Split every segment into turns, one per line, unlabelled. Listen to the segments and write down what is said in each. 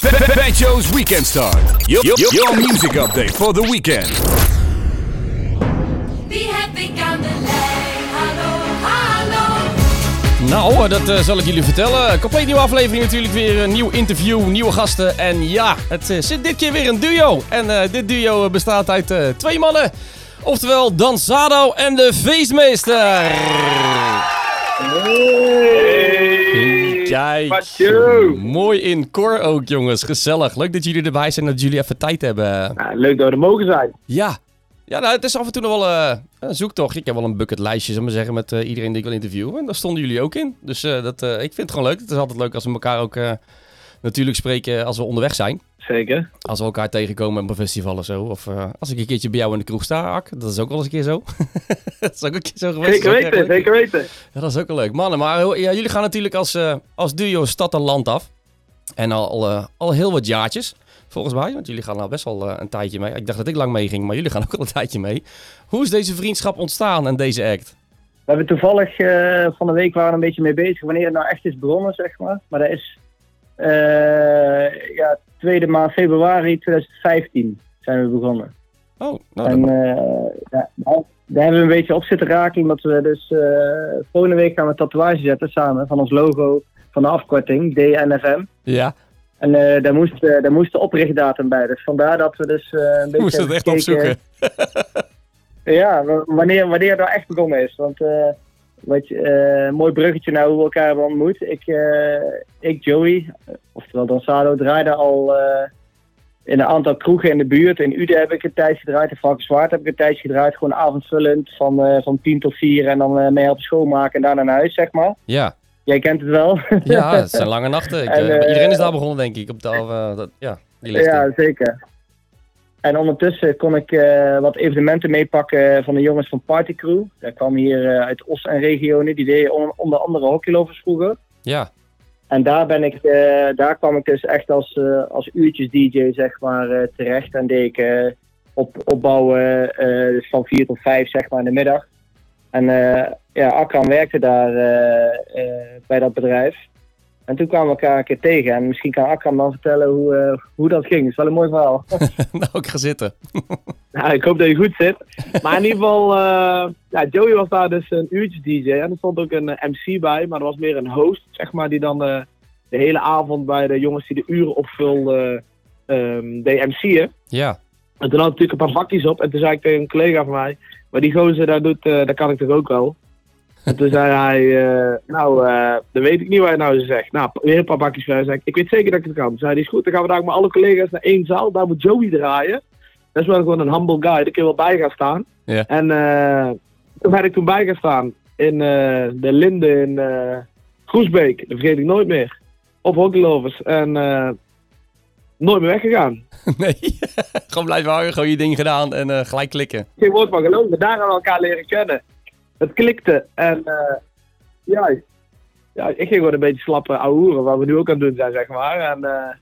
Fat Joe's Weekend Start. Your, your, your music update for the weekend.
Wie heb ik aan de lijn? Hallo, hallo.
Nou, eh, dat eh, zal ik jullie vertellen. Compleet nieuwe aflevering natuurlijk weer. Een nieuw interview, nieuwe gasten. En ja, het eh, zit dit keer weer een duo. En eh, dit duo eh, bestaat uit eh, twee mannen. Oftewel Danzado en de Feestmeester.
Mathieu.
mooi in koor ook jongens. Gezellig. Leuk dat jullie erbij zijn en dat jullie even tijd hebben.
Ja, leuk dat we er mogen zijn.
Ja. Ja, nou, het is af en toe nog wel eh, een zoektocht. Ik heb wel een bucketlijstje, zal maar zeggen, met eh, iedereen die ik wil interviewen. En daar stonden jullie ook in. Dus eh, dat, ik vind het gewoon leuk. Het is altijd leuk als we elkaar ook natuurlijk spreken als we onderweg zijn.
Zeker.
Als we elkaar tegenkomen op een festival of zo. Of eh, als ik een keertje bij jou in de kroeg sta, Ak. Dat is ook wel eens een keer zo. dat is ook een keer zo geweest.
Zeker weten, zeker weten.
Ja, dat is ook wel leuk. Mannen, maar heel- ja, jullie gaan natuurlijk als, eh, als duo stad en land af. En al, al, eh, al heel wat jaartjes, volgens mij. Want jullie gaan al best wel eh, een tijdje mee. Ik dacht dat ik lang meeging, maar jullie gaan ook al een tijdje mee. Hoe is deze vriendschap ontstaan en deze act?
We hebben toevallig eh, van de week waren we een beetje mee bezig wanneer het nou echt is begonnen, zeg maar. Maar dat is eh, ja, tweede maand februari 2015 zijn we begonnen.
Oh, nou,
en
dat-
eh, ja, daar, hebben we een beetje op zitten raken, omdat we dus eh, volgende week gaan we tatoeage zetten samen van ons logo van de afkorting, DNFM.
ja,
En eh, daar, moest, eh, daar moest de oprichtdatum bij. Dus vandaar dat we dus eh, een beetje
moest het echt
gekeken-
opzoeken.
Ja, wanneer, wanneer het nou echt begonnen is. Want weet je, eh, mooi bruggetje naar hoe we elkaar hebben ontmoet. Ik, eh, ik Joey, oftewel Danzado, draaide al eh, in een aantal kroegen in de buurt. In Uden heb ik een tijdje gedraaid, in Valkenswaard heb ik een tijdje gedraaid. Gewoon avondvullend van, van 10 tot 4 en dan mee helpen schoonmaken en daarna naar huis, zeg maar.
Ja,
Jij kent het wel.
ja, het zijn lange nachten. Ik,
En,
iedereen is daar begonnen, denk ik. Op de, ja, die.
Ja, zeker. En ondertussen kon ik eh, wat evenementen meepakken van de jongens van Party Crew. Daar kwam hier eh, uit Os en regionen. Die deden on- onder andere hockeylovers vroeger.
Ja,
En daar, ben ik, eh, daar kwam ik dus echt als, als uurtjes DJ zeg maar, terecht. En deed ik op, opbouwen dus van 4 tot 5 zeg maar, in de middag. En ja, Akram werkte daar bij dat bedrijf. En toen kwamen we elkaar een keer tegen. En misschien kan Akram dan vertellen hoe, eh, hoe dat ging. Dat is wel een mooi verhaal.
nou, ik ga zitten.
Nou, ik hoop dat je goed zit. Maar in ieder geval, eh, ja, Joey was daar dus een uurtje DJ. En er stond ook een eh, MC bij, maar er was meer een host, zeg maar, die dan de hele avond bij de jongens die de uren opvulden, ehm deed MC'en.
Ja,
En toen had ik natuurlijk een paar vakjes op. En toen zei ik tegen een collega van mij, maar die gozer daar doet, dat kan ik toch ook wel. En toen zei hij, eh, nou, dat weet ik niet wat hij nou zegt. Nou, weer een paar bakjes bij. Zei ik, ik weet zeker dat ik het kan. Toen zei hij, is goed, dan gaan we daar met alle collega's naar één zaal. Daar moet Joey draaien. Dat is wel gewoon een humble guy, daar kun je wel bij gaan staan.
Ja.
En eh, toen ben ik toen bij gaan staan in de Linde in Groesbeek. Dat vergeet ik nooit meer. Op hockeylovers. En nooit meer weggegaan.
nee. gewoon blijven hangen, gewoon je ding gedaan en gelijk klikken.
geen woord van geloven. Daar hebben we elkaar leren kennen. Het klikte. En eh, ja, ja, ik ging gewoon een beetje slappe ouwehoeren, wat we nu ook aan het doen zijn, zeg maar. En eh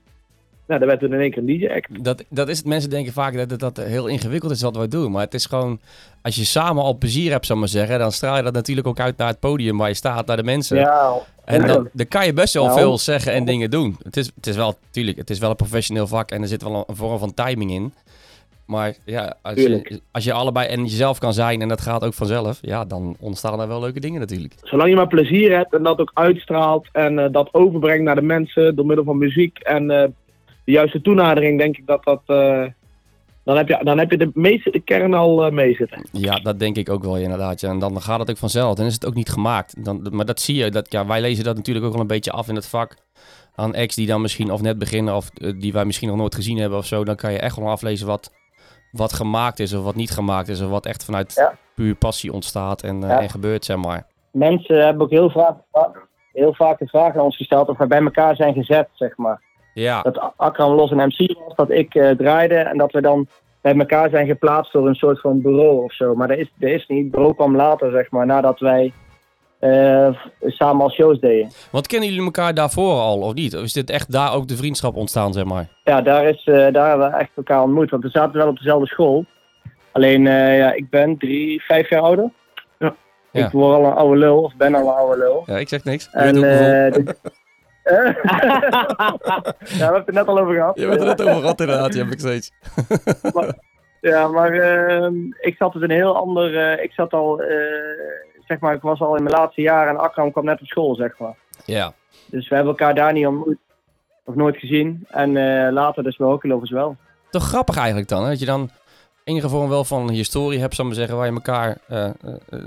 nou, dat werd toen in één keer een DJ-act.
Dat, dat is het. Mensen denken vaak dat het dat heel ingewikkeld is wat wij doen. Maar het is gewoon, als je samen al plezier hebt, zou maar zeggen, dan straal je dat natuurlijk ook uit naar het podium waar je staat, naar de mensen.
Ja,
En dan, dan kan je best wel
Nou.
veel zeggen en dingen doen. Het is, het is wel, tuurlijk, het is wel een professioneel vak en er zit wel een, een vorm van timing in. Maar ja, als je, als je allebei en jezelf kan zijn en dat gaat ook vanzelf, ja, dan ontstaan er wel leuke dingen natuurlijk.
zolang je maar plezier hebt en dat ook uitstraalt en eh, dat overbrengt naar de mensen door middel van muziek en eh, de juiste toenadering, denk ik dat dat... eh, dan, heb je, dan heb je de meeste de kern al mee zitten.
Ja, dat denk ik ook wel inderdaad. Ja. En dan gaat het ook vanzelf. Dan is het ook niet gemaakt. Dan, maar dat zie je. Dat, ja, wij lezen dat natuurlijk ook wel een beetje af in het vak. Aan ex die dan misschien of net beginnen of die wij misschien nog nooit gezien hebben of zo. Dan kan je echt wel aflezen wat, wat gemaakt is of wat niet gemaakt is. Of wat echt vanuit
Ja.
puur passie ontstaat en, eh,
Ja.
en gebeurt, zeg maar.
Mensen hebben ook heel vaak, heel vaak de vraag aan ons gesteld of wij bij elkaar zijn gezet, zeg maar.
Ja,
dat Akram los een MC was, dat ik eh, draaide en dat we dan bij elkaar zijn geplaatst door een soort van bureau of zo. Maar dat is, dat is niet. Het bureau kwam later, zeg maar, nadat wij samen al shows deden.
want kennen jullie elkaar daarvoor al of niet? Of is dit echt daar ook de vriendschap ontstaan, zeg maar?
Ja, daar, is, eh, daar hebben we echt elkaar ontmoet, want we zaten wel op dezelfde school. Alleen, eh, ja, ik ben drie, vijf jaar ouder.
Ja.
Ik word al een oude lul, of ben al een oude lul.
Ja, ik zeg niks.
En, eh, ja, we hebben het er net al over gehad.
Je bent er net over gehad inderdaad, die heb ik steeds.
Ja, maar ehm, ik zat dus een heel ander. eh, ik zat al, eh, zeg maar, ik was al in mijn laatste jaar en Akram kwam net op school, zeg maar.
Ja.
Dus we hebben elkaar daar niet ontmoet. Of nooit gezien. En eh, later dus bij hockeylovers wel.
Toch grappig eigenlijk dan, hè? dat je dan in ieder geval wel van een historie hebt, zal ik maar zeggen, waar je elkaar eh, eh,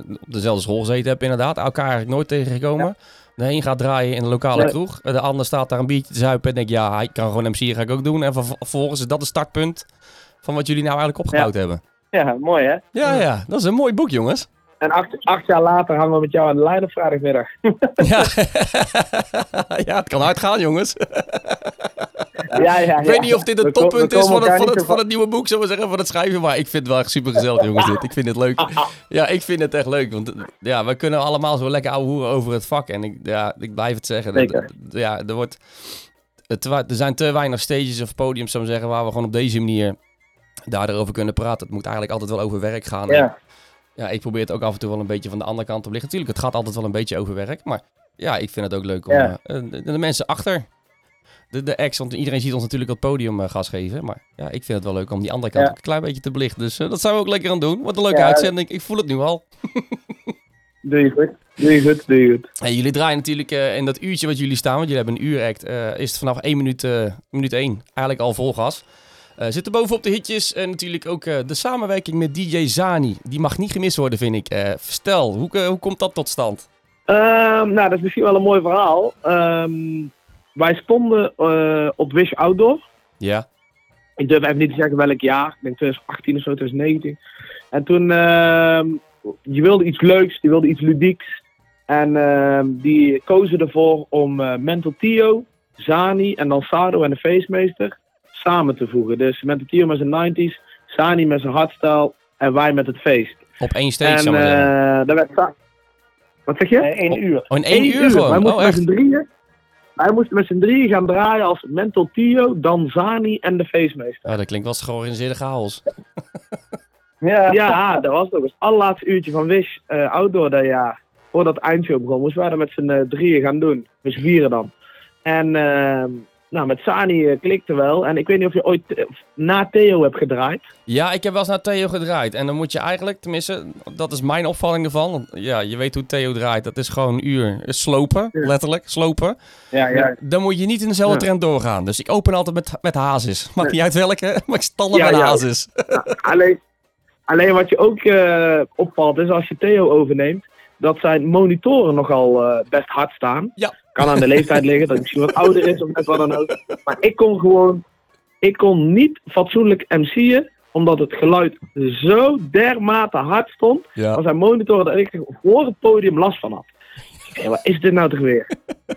op dezelfde school gezeten hebt inderdaad. Elkaar eigenlijk nooit tegengekomen. De een gaat draaien in een lokale
Nee.
kroeg, de ander staat daar een biertje te zuipen en denkt, ja, hij kan gewoon MC, ga ik ook doen. En verv- vervolgens is dat het startpunt van wat jullie nou eigenlijk opgebouwd hebben.
Ja, mooi hè?
Ja, ja, dat is een mooi boek, jongens.
En acht, acht jaar later hangen we met jou aan de lijn op vrijdagmiddag.
Ja, ja het kan hard gaan, jongens.
ja, ja,
Ik weet niet of dit het toppunt is van het, van, het, van het nieuwe boek, zullen we zeggen, van het schrijven. Maar ik vind het wel echt super gezellig, jongens, dit. Ik vind het leuk. Ja, ik vind het echt leuk. Want ja, we kunnen allemaal zo lekker ouwe hoeren over het vak. En ik, ja, ik blijf het zeggen. dat-
Zeker.
ja, er, wordt, het, er zijn te weinig stages of podiums, zou ik zeggen, waar we gewoon op deze manier daarover kunnen praten. Het moet eigenlijk altijd wel over werk gaan.
Ja,
ja, ik probeer het ook af en toe wel een beetje van de andere kant op liggen. Natuurlijk, het gaat altijd wel een beetje over werk. Maar ja, ik vind het ook leuk om
Ja.
eh, de, de mensen achter de, de ex, want iedereen ziet ons natuurlijk het podium eh, gas geven. Maar ja, ik vind het wel leuk om die andere kant
Ja.
ook een klein beetje te belichten. Dus eh, dat zijn we ook lekker aan doen. Wat een leuke
Ja.
uitzending. Ik voel het nu al.
doe je goed. Doe je goed, doe je goed.
En jullie draaien natuurlijk eh, in dat uurtje wat jullie staan, want jullie hebben een uuract, eh is het vanaf 1 minuut, eh minuut 1 eigenlijk al vol gas. Eh zitten bovenop de hitjes en natuurlijk ook eh, de samenwerking met DJ Zani. Die mag niet gemist worden, vind ik. Eh vertel, hoe, hoe komt dat tot stand?
Ehm, nou, dat is misschien wel een mooi verhaal. Ehm, wij stonden op Wish Outdoor.
Ja,
Ik durf even niet te zeggen welk jaar. Ik denk 2018 of zo, 2019. En toen, ehm je wilde iets leuks, die wilde iets ludieks. En die kozen ervoor om Mental Tio, Zani en dan Sado en de feestmeester samen te voegen. Dus Mental Tio met zijn 90s, Zani met zijn hardstyle en wij met het feest.
op één stage,
en eh, daar werd... Wat zeg je?
Eh, één uur.
Oh, in één
Eén
uur, gewoon?
Wij moesten
Oh,
met
echt?
z'n drieën. Wij moesten met z'n drieën gaan draaien als Mental Tio, Danzani en de feestmeester.
Oh, dat klinkt wel als georganiseerde chaos.
Ja,
Ja, dat was ook het allerlaatste uurtje van Wish eh, Outdoor dat jaar. Voordat het eindshow begon, moesten wij dat met z'n eh, drieën gaan doen. Met z'n vieren dan. En ehm, nou, met Sani eh, klikte wel. En ik weet niet of je ooit eh, na Theo hebt gedraaid.
Ja, ik heb wel eens naar Theo gedraaid. En dan moet je eigenlijk, tenminste, dat is mijn opvatting ervan. Ja, je weet hoe Theo draait. Dat is gewoon een uur slopen, letterlijk, slopen.
ja, ja.
Dan moet je niet in dezelfde
Ja.
trend doorgaan. Dus ik open altijd met, met hazes. Maakt niet uit welke, maar ik
Ja,
met
ja.
hazes.
Alleen, alleen wat je ook eh, opvalt is als je Theo overneemt, dat zijn monitoren nogal best hard staan.
Ja.
Kan aan de leeftijd liggen, dat hij misschien wat ouder is of net wat dan ook. Maar ik kon gewoon, ik kon niet fatsoenlijk MC'en, omdat het geluid zo dermate hard stond.
Ja.
Als zijn monitoren dat ik voor het podium last van had. Zei, wat is dit nou toch weer?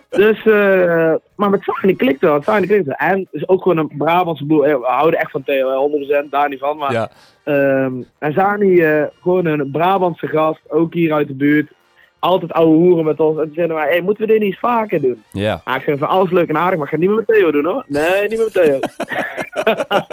dus, eh, maar met Sani klikte dat, Sani klikte. En is ook gewoon een Brabantse boer. Eh, We houden echt van Theo, hè, 100%, daar niet van. Maar
Ja.
Ehm, en Zani, eh, gewoon een Brabantse gast, ook hier uit de buurt. Altijd ouwe hoeren met ons. En toen zeiden wij, hey, moeten we dit niet eens vaker doen?
Ja.
Ah, ik vind van alles leuk en aardig, maar ga niet meer met Theo doen hoor. Nee, niet meer met Theo.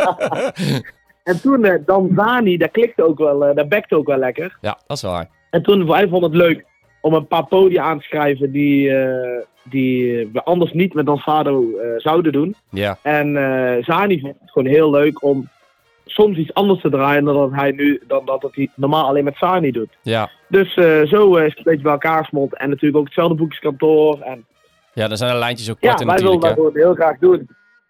en toen, eh, dan Zani, dat klikte ook wel, eh dat bekte ook wel lekker.
ja, dat is waar.
En toen, wij vonden het leuk om een paar podia aan te schrijven die, eh, die we anders niet met Dansado eh zouden doen.
Ja.
En Zani vond het gewoon heel leuk om soms iets anders te draaien dan dat hij nu dan dat het hij normaal alleen met Sani doet.
Ja.
Dus eh, zo eh, is het een beetje bij elkaar gesmolten. En natuurlijk ook hetzelfde boekjeskantoor. En
Ja, dan zijn de lijntjes ook
ja,
korter
wij willen dat gewoon heel graag doen.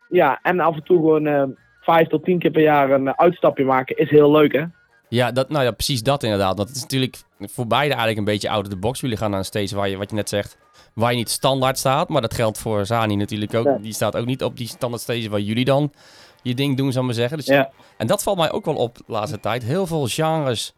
Ja, en af en toe gewoon eh, vijf tot tien keer per jaar een uitstapje maken is heel leuk hè.
Ja, dat, nou ja, precies dat inderdaad. Dat is natuurlijk voor beide eigenlijk een beetje out of the box. Jullie gaan naar een stage waar je, wat je net zegt, waar je niet standaard staat. Maar dat geldt voor Zani natuurlijk ook.
Ja.
Die staat ook niet op die standaard stage waar jullie dan je ding doen, zou ik maar zeggen. Dus,
Ja.
En dat valt mij ook wel op de laatste tijd. Heel veel genres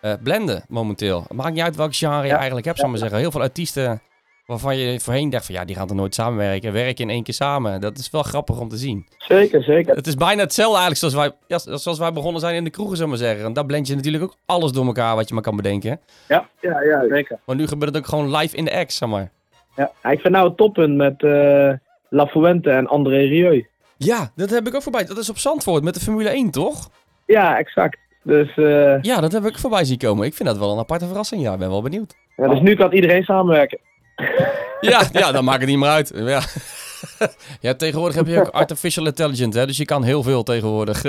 eh, blenden momenteel. Het maakt niet uit welk genre je
Ja.
eigenlijk hebt, zou ik maar zeggen. Heel veel artiesten waarvan je voorheen dacht van ja, die gaan er nooit samenwerken. Werken in één keer samen. Dat is wel grappig om te zien.
Zeker, zeker.
Het is bijna hetzelfde eigenlijk zoals wij, ja, zoals wij begonnen zijn in de kroegen, zou ik maar zeggen. En daar blend je natuurlijk ook alles door elkaar wat je maar kan bedenken.
Ja, ja, ja, zeker.
Maar nu gebeurt het ook gewoon live in de act, zeg maar.
Ja. Ja, ik vind nou het toppunt met eh La Fuente en André Rieu.
Ja, dat heb ik ook voorbij. Dat is op Zandvoort met de Formule 1, toch?
Ja, exact. Dus, eh,
Ja, dat heb ik voorbij zien komen. Ik vind dat wel een aparte verrassing. Ja, ik ben wel benieuwd.
ja, dus nu kan iedereen samenwerken.
Ja, ja dan maakt het niet meer uit. Ja. Ja, tegenwoordig heb je ook artificial intelligence, hè, dus je kan heel veel tegenwoordig.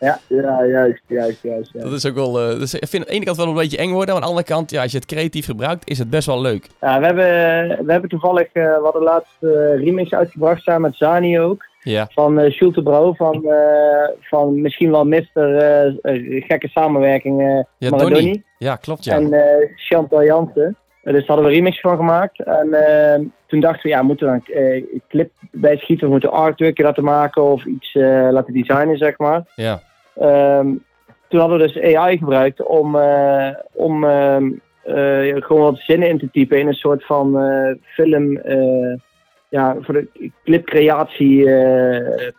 Ja, ja juist, juist, juist. Ja.
Dat is ook wel, eh, dus ik vind aan de ene kant wel een beetje eng worden, maar aan de andere kant, ja, als je het creatief gebruikt, is het best wel leuk.
Ja, we, hebben, we hebben toevallig, eh we hadden laatst eh, remix uitgebracht samen met Zani ook.
Ja,
Van uh, Schulte van, van misschien wel Mister Gekke Samenwerking eh
ja
Maradoni.
Ja, klopt, ja.
En Chantal Jansen. Dus daar hadden we een remix van gemaakt. En eh, toen dachten we, ja, moeten we een eh, clip bij schieten? We moeten artwork laten maken of iets eh, laten designen, zeg maar.
Ja,
Ehm, toen hadden we dus AI gebruikt om, eh, om ehm, eh, gewoon wat zinnen in te typen in een soort van eh, film, eh, ja, voor de clipcreatie eh,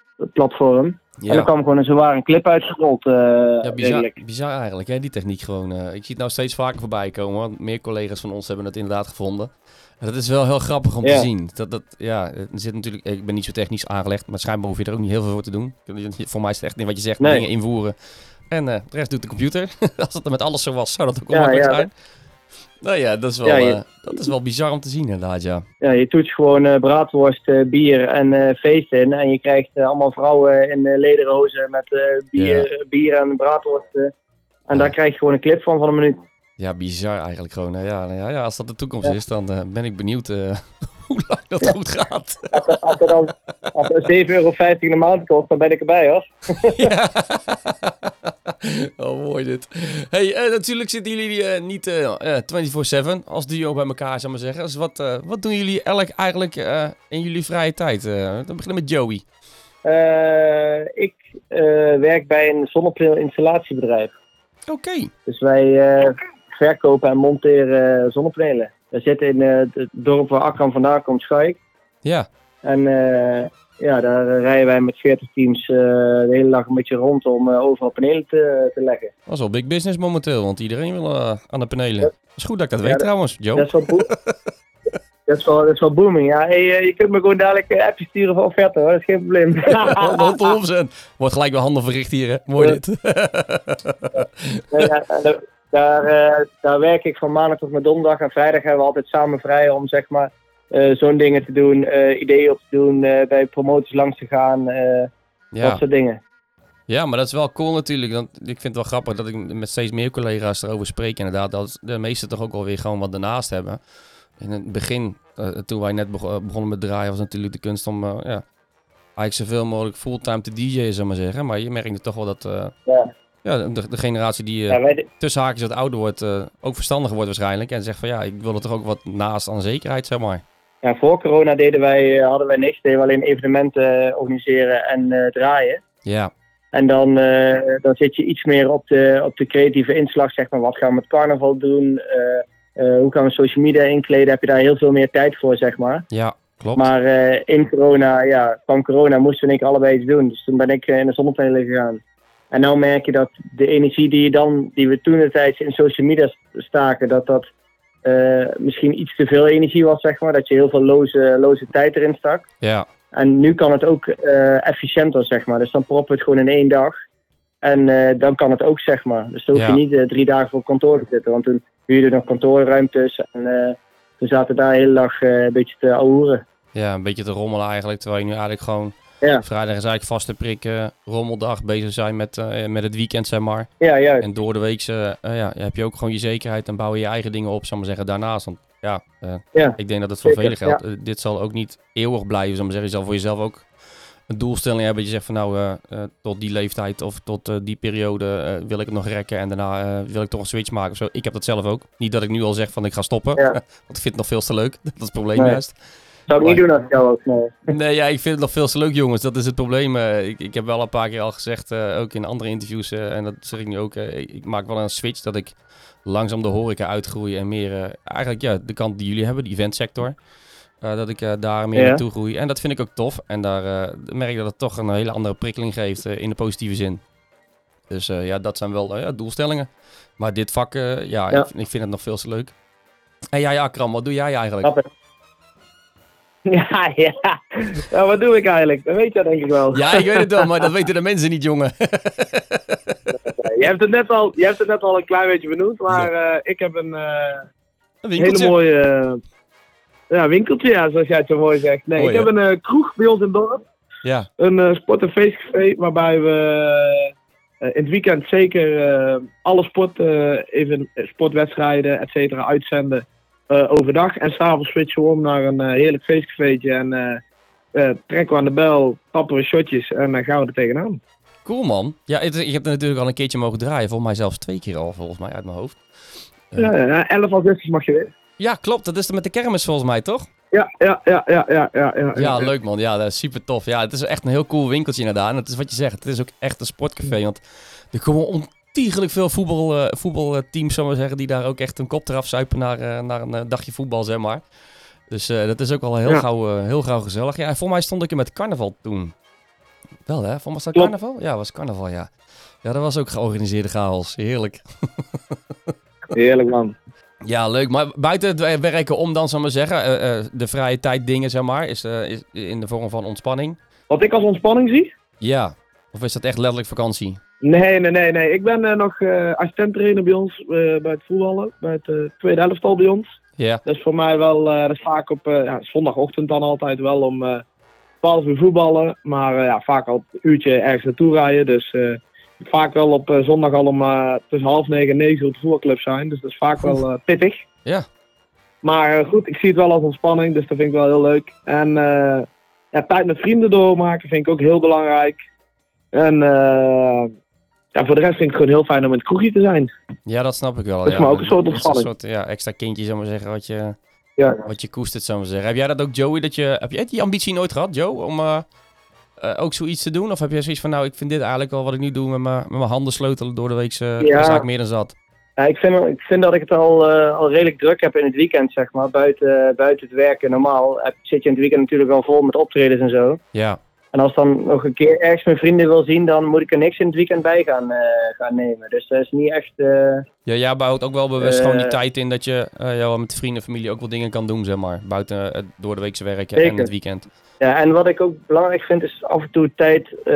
platform. En
ja.
kwam gewoon een zwaar een clip uitgerold. eh
Ja, bizar, bizar eigenlijk, hè, die techniek gewoon. eh, ik zie het nou steeds vaker voorbij komen, want meer collega's van ons hebben het inderdaad gevonden. En dat is wel heel grappig om te
Ja.
zien. Dat, dat, ja, er zit natuurlijk, ik ben niet zo technisch aangelegd, maar schijnbaar hoef je er ook niet heel veel voor te doen. Voor mij is het echt niet wat je zegt,
Nee.
dingen invoeren. En eh, de rest doet de computer. Als het er met alles zo was, zou dat ook wel
Ja,
makkelijk
ja,
zijn. Nou ja, dat is wel,
Ja, je-
eh, dat is wel bizar om te zien inderdaad, ja.
Ja, je toetst gewoon eh, braadworst, eh, bier en feest in. En je krijgt allemaal vrouwen in uh, lederhozen met bier, bier en braadworst. en
Ja.
daar krijg je gewoon een clip van van een minuut.
Ja, bizar eigenlijk gewoon. Ja, nou ja, ja, als dat de toekomst is, dan ben ik benieuwd hoe lang dat goed gaat.
Als het dan als het 7,50 euro in de maand kost, dan ben ik erbij hoor.
Ja. Oh, mooi dit. Hey, eh, natuurlijk zitten jullie eh, niet eh, eh, 24-7 als duo bij elkaar, zou ik maar zeggen. Dus wat, wat doen jullie elk eigenlijk in jullie vrije tijd? Dan beginnen we met Joey.
Ik werk bij een zonnepaneel-installatiebedrijf.
Oké.
Dus wij verkopen en monteren zonnepanelen. We zitten in eh, het dorp waar Akram vandaan komt, Schaik.
Ja.
En eh, ja, daar rijden wij met 40 teams eh, de hele dag een beetje rond om overal panelen te, te leggen.
Dat is wel big business momenteel, want iedereen wil aan de panelen.
Ja.
is goed dat ik dat
Ja,
weet
dat-
trouwens, Joe.
Dat is wel, dat is wel, dat is wel booming. Ja, hey, je kunt me gewoon dadelijk een appje sturen voor offerte hoor, dat is geen probleem.
100%. Wordt gelijk weer handel verricht hier, hè? Mooi dit.
Ja, daar, daar, eh, daar werk ik van maandag tot met donderdag en vrijdag hebben we altijd samen vrij om zeg maar eh, zo'n dingen te doen, eh, ideeën op te doen, bij promoties langs te gaan, dat soort dingen.
ja, maar dat is wel cool natuurlijk. Want ik vind het wel grappig dat ik met steeds meer collega's erover spreek. Inderdaad, dat de meesten toch ook alweer gewoon wat ernaast hebben. In het begin, toen wij net bego- begonnen met draaien, was natuurlijk de kunst om ja, eigenlijk zoveel mogelijk fulltime te DJ'en, zou maar zeggen. Maar je merkt toch wel dat
Ja.
Ja, de, de generatie die eh,
Ja,
tussen haakjes wat ouder wordt, eh, ook verstandiger wordt waarschijnlijk. En zegt van ja, ik wil er toch ook wat naast aan zekerheid, zeg maar.
ja, voor corona deden wij, eh, hadden wij niks, deden we alleen evenementen organiseren en draaien.
Ja,
En dan, dan zit je iets meer op de, op de creatieve inslag, zeg maar. Wat gaan we met carnaval doen? Hoe gaan we social media inkleden? Heb je daar heel veel meer tijd voor, zeg maar.
ja, klopt.
Maar in corona, ja, kwam corona, moesten we ik allebei iets doen. Dus toen ben ik in de zonnepanelen gegaan. En nou merk je dat de energie die, je dan, die we toen de tijd in social media staken, dat dat eh, misschien iets te veel energie was, zeg maar. Dat je heel veel loze, loze tijd erin stak.
Ja,
En nu kan het ook eh, efficiënter, zeg maar. Dus dan proppen we het gewoon in één dag. En eh, dan kan het ook, zeg maar. Dus dan hoef
Ja.
je niet drie dagen voor kantoor te zitten. Want toen huurde je nog kantoorruimtes. En toen zaten we daar de hele dag een beetje te ouwehoeren.
ja, een beetje te rommelen eigenlijk. Terwijl je nu eigenlijk gewoon
Ja.
vrijdag is eigenlijk vaste prik, eh, rommeldag bezig zijn met, eh, met het weekend, zeg maar.
Ja, juist.
En door de week eh, ja, heb je ook gewoon je zekerheid en bouw je je eigen dingen op, zal maar zeggen, daarnaast. Want ja, eh,
Ja.
ik denk dat het voor velen geldt. Eh, dit zal ook niet eeuwig blijven, zal maar zeggen. Je zal voor jezelf ook een doelstelling hebben je zegt van nou, eh, eh, tot die leeftijd of tot eh, die periode eh, wil ik het nog rekken en daarna eh, wil ik toch een switch maken of zo. Ik heb dat zelf ook. Niet dat ik nu al zeg van ik ga stoppen,
Ja.
want ik vind het nog veel te leuk. dat is het probleem
Nee.
juist.
Zou ik niet doen als ik jou ook. Nee.
Nee, ja, ik vind het nog veel te leuk, jongens. Dat is het probleem. Eh, ik, ik heb wel een paar keer al gezegd, eh, ook in andere interviews, eh, en dat zeg ik nu ook. ik maak wel een switch dat ik langzaam de horeca uitgroei en meer, eh, eigenlijk ja, de kant die jullie hebben, de eventsector. eh, dat ik eh, daar meer
Ja.
naartoe groei. En dat vind ik ook tof. En daar eh, merk ik dat het toch een hele andere prikkeling geeft in de positieve zin. Dus eh, ja, dat zijn wel ja, doelstellingen. Maar dit vak, eh, ja,
Ja.
Ik, ik vind het nog veel te leuk. En ja, ja, Kram, wat doe jij eigenlijk?
Ja, ja. Nou, wat doe ik eigenlijk? Dat weet je denk ik wel.
Ja, ik weet het wel, maar dat weten de mensen niet, jongen.
Je hebt het net al, je hebt het net al een klein beetje benoemd, maar eh, ik heb een, eh,
Een
hele mooie, eh,
Ja, winkeltje, ja, zoals jij het zo mooi zegt. Nee,
Mooi,
ik heb een kroeg bij ons in het dorp.
Ja,
Een sport- en feestcafé waarbij we in het weekend zeker alle sport, even, sportwedstrijden, et cetera, uitzenden overdag. En s'avonds switchen we om naar een eh, heerlijk feestcafeetje en eh, eh, trekken we aan de bel, tappen we shotjes en dan gaan we er tegenaan.
cool man. Ja, ik heb er natuurlijk al een keertje mogen draaien. Volgens mij zelfs twee keer al, volgens mij, uit mijn hoofd. Eh,
Ja, ja, 11 augustus mag je weer.
Ja, klopt. Dat is er met de kermis volgens mij, toch?
Ja, ja, ja, ja, ja, ja. ja,
Ja, leuk man. Ja, dat is super tof. Ja, het is echt een heel cool winkeltje inderdaad. En het is wat je zegt, het is ook echt een sportcafé. Want er komen ontiegelijk veel voetbal, eh, voetbalteams, zullen we zeggen, die daar ook echt een kop eraf zuipen naar, eh, naar een eh, dagje voetbal, zeg maar. Dus dat is ook wel heel,
Ja.
gauw, heel gauw gezellig. Ja, volgens mij stond ik er met carnaval toen. Wel hè? Volgens mij was dat carnaval? Ja, was carnaval, ja. Ja, dat was ook georganiseerde chaos. Heerlijk.
Heerlijk man.
Ja, leuk. Maar buiten het werken om dan, zal ik maar zeggen, de vrije tijd dingen, zeg maar, is, is in de vorm van ontspanning.
Wat ik als ontspanning zie?
Ja. Of is dat echt letterlijk vakantie?
Nee, nee, nee, nee. Ik ben eh, nog eh assistent-trainer bij ons, eh, bij het voetballen, bij het tweede elftal bij ons.
Ja.
Is voor mij wel, dat is vaak op ja, zondagochtend dan altijd wel om eh 12 uur voetballen. Maar ja, vaak al een uurtje ergens naartoe rijden. Dus vaak wel op zondag al om tussen half negen en negen op de voetbalclub zijn. Dus dat is vaak wel pittig.
Ja.
Maar goed, ik zie het wel als ontspanning, dus dat vind ik wel heel leuk. En eh, ja, tijd met vrienden doormaken vind ik ook heel belangrijk. En eh, ja, voor de rest vind ik het gewoon heel fijn om in het kroegje te zijn.
Ja, dat snap ik wel.
Dat is
ja.
maar ook een soort ontspanning.
soort ja, extra kindje, zou maar zeggen, wat je,
Ja.
wat je koestert, zou maar zeggen. Heb jij dat ook, Joey? Dat je, heb jij die ambitie nooit gehad, Joe, om eh, eh, ook zoiets te doen? Of heb jij zoiets van, nou, ik vind dit eigenlijk wel wat ik nu doe met mijn, met mijn handen sleutelen door de week, uh,
Ja.
zaak meer dan zat.
Ja, ik, vind, ik vind dat ik het al, eh, al redelijk druk heb in het weekend, zeg maar. Buiten, buiten het werken normaal heb, zit je in het weekend natuurlijk wel vol met optredens en zo.
Ja,
En als dan nog een keer ergens mijn vrienden wil zien, dan moet ik er niks in het weekend bij gaan, eh, gaan nemen. Dus dat is niet echt... eh,
ja jij bouwt ook wel bewust
Eh.
gewoon die tijd in dat je eh, ja, met vrienden en familie ook wel dingen kan doen, zeg maar. Buiten het door de weekse werken en het weekend.
Ja, en wat ik ook belangrijk vind is af en toe tijd eh,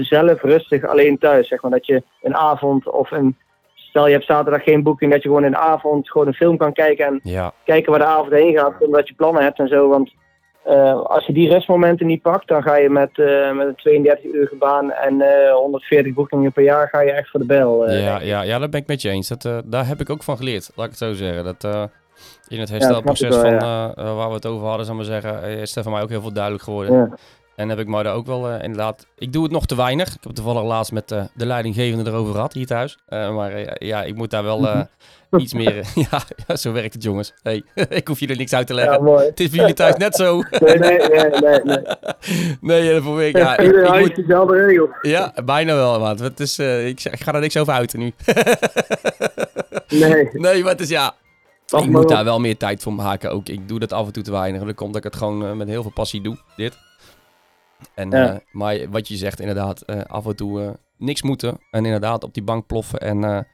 zelf rustig alleen thuis. Zeg maar dat je een avond of een. Stel je hebt zaterdag geen boeking, dat je gewoon een avond gewoon een film kan kijken en
Ja,
kijken waar de avond heen gaat, omdat je plannen hebt en zo. Want eh, als je die rustmomenten niet pakt, dan ga je met, eh, met een 32 uur baan en eh 140 boekingen per jaar ga je echt voor de bel. eh.
ja, ja, ja, dat ben ik met je eens. Dat, eh, daar heb ik ook van geleerd, laat ik het zo zeggen. Dat, eh, in het herstelproces
wel,
van eh, eh, waar we het over hadden, zal ik maar zeggen, eh, is er voor mij ook heel veel duidelijk geworden.
Ja.
En heb ik me daar ook wel eh, inderdaad... Ik doe het nog te weinig. Ik heb het toevallig laatst met eh, de leidinggevende erover gehad, hier thuis. Eh, maar ja, ik moet daar wel eh, iets meer... ja, ja, zo werkt het jongens. Hey, ik hoef je er niks uit te leggen.
Ja.
Het is voor jullie thuis net zo.
Nee, nee, nee, nee. nee.
nee, dat probeer ik. Ja, ik, ik moet,
dezelfde
ja, bijna wel, maat. Het is, ik, ik ga er niks over uiten nu.
Nee.
nee, maar het is ja... Ik
maar
moet
op.
daar wel meer tijd voor maken ook. Ik doe dat af en toe te weinig. Dat komt dat ik het gewoon met heel veel passie doe, dit. En,
Ja.
eh, maar wat je zegt inderdaad, eh, af en toe eh, niks moeten. En inderdaad op die bank ploffen en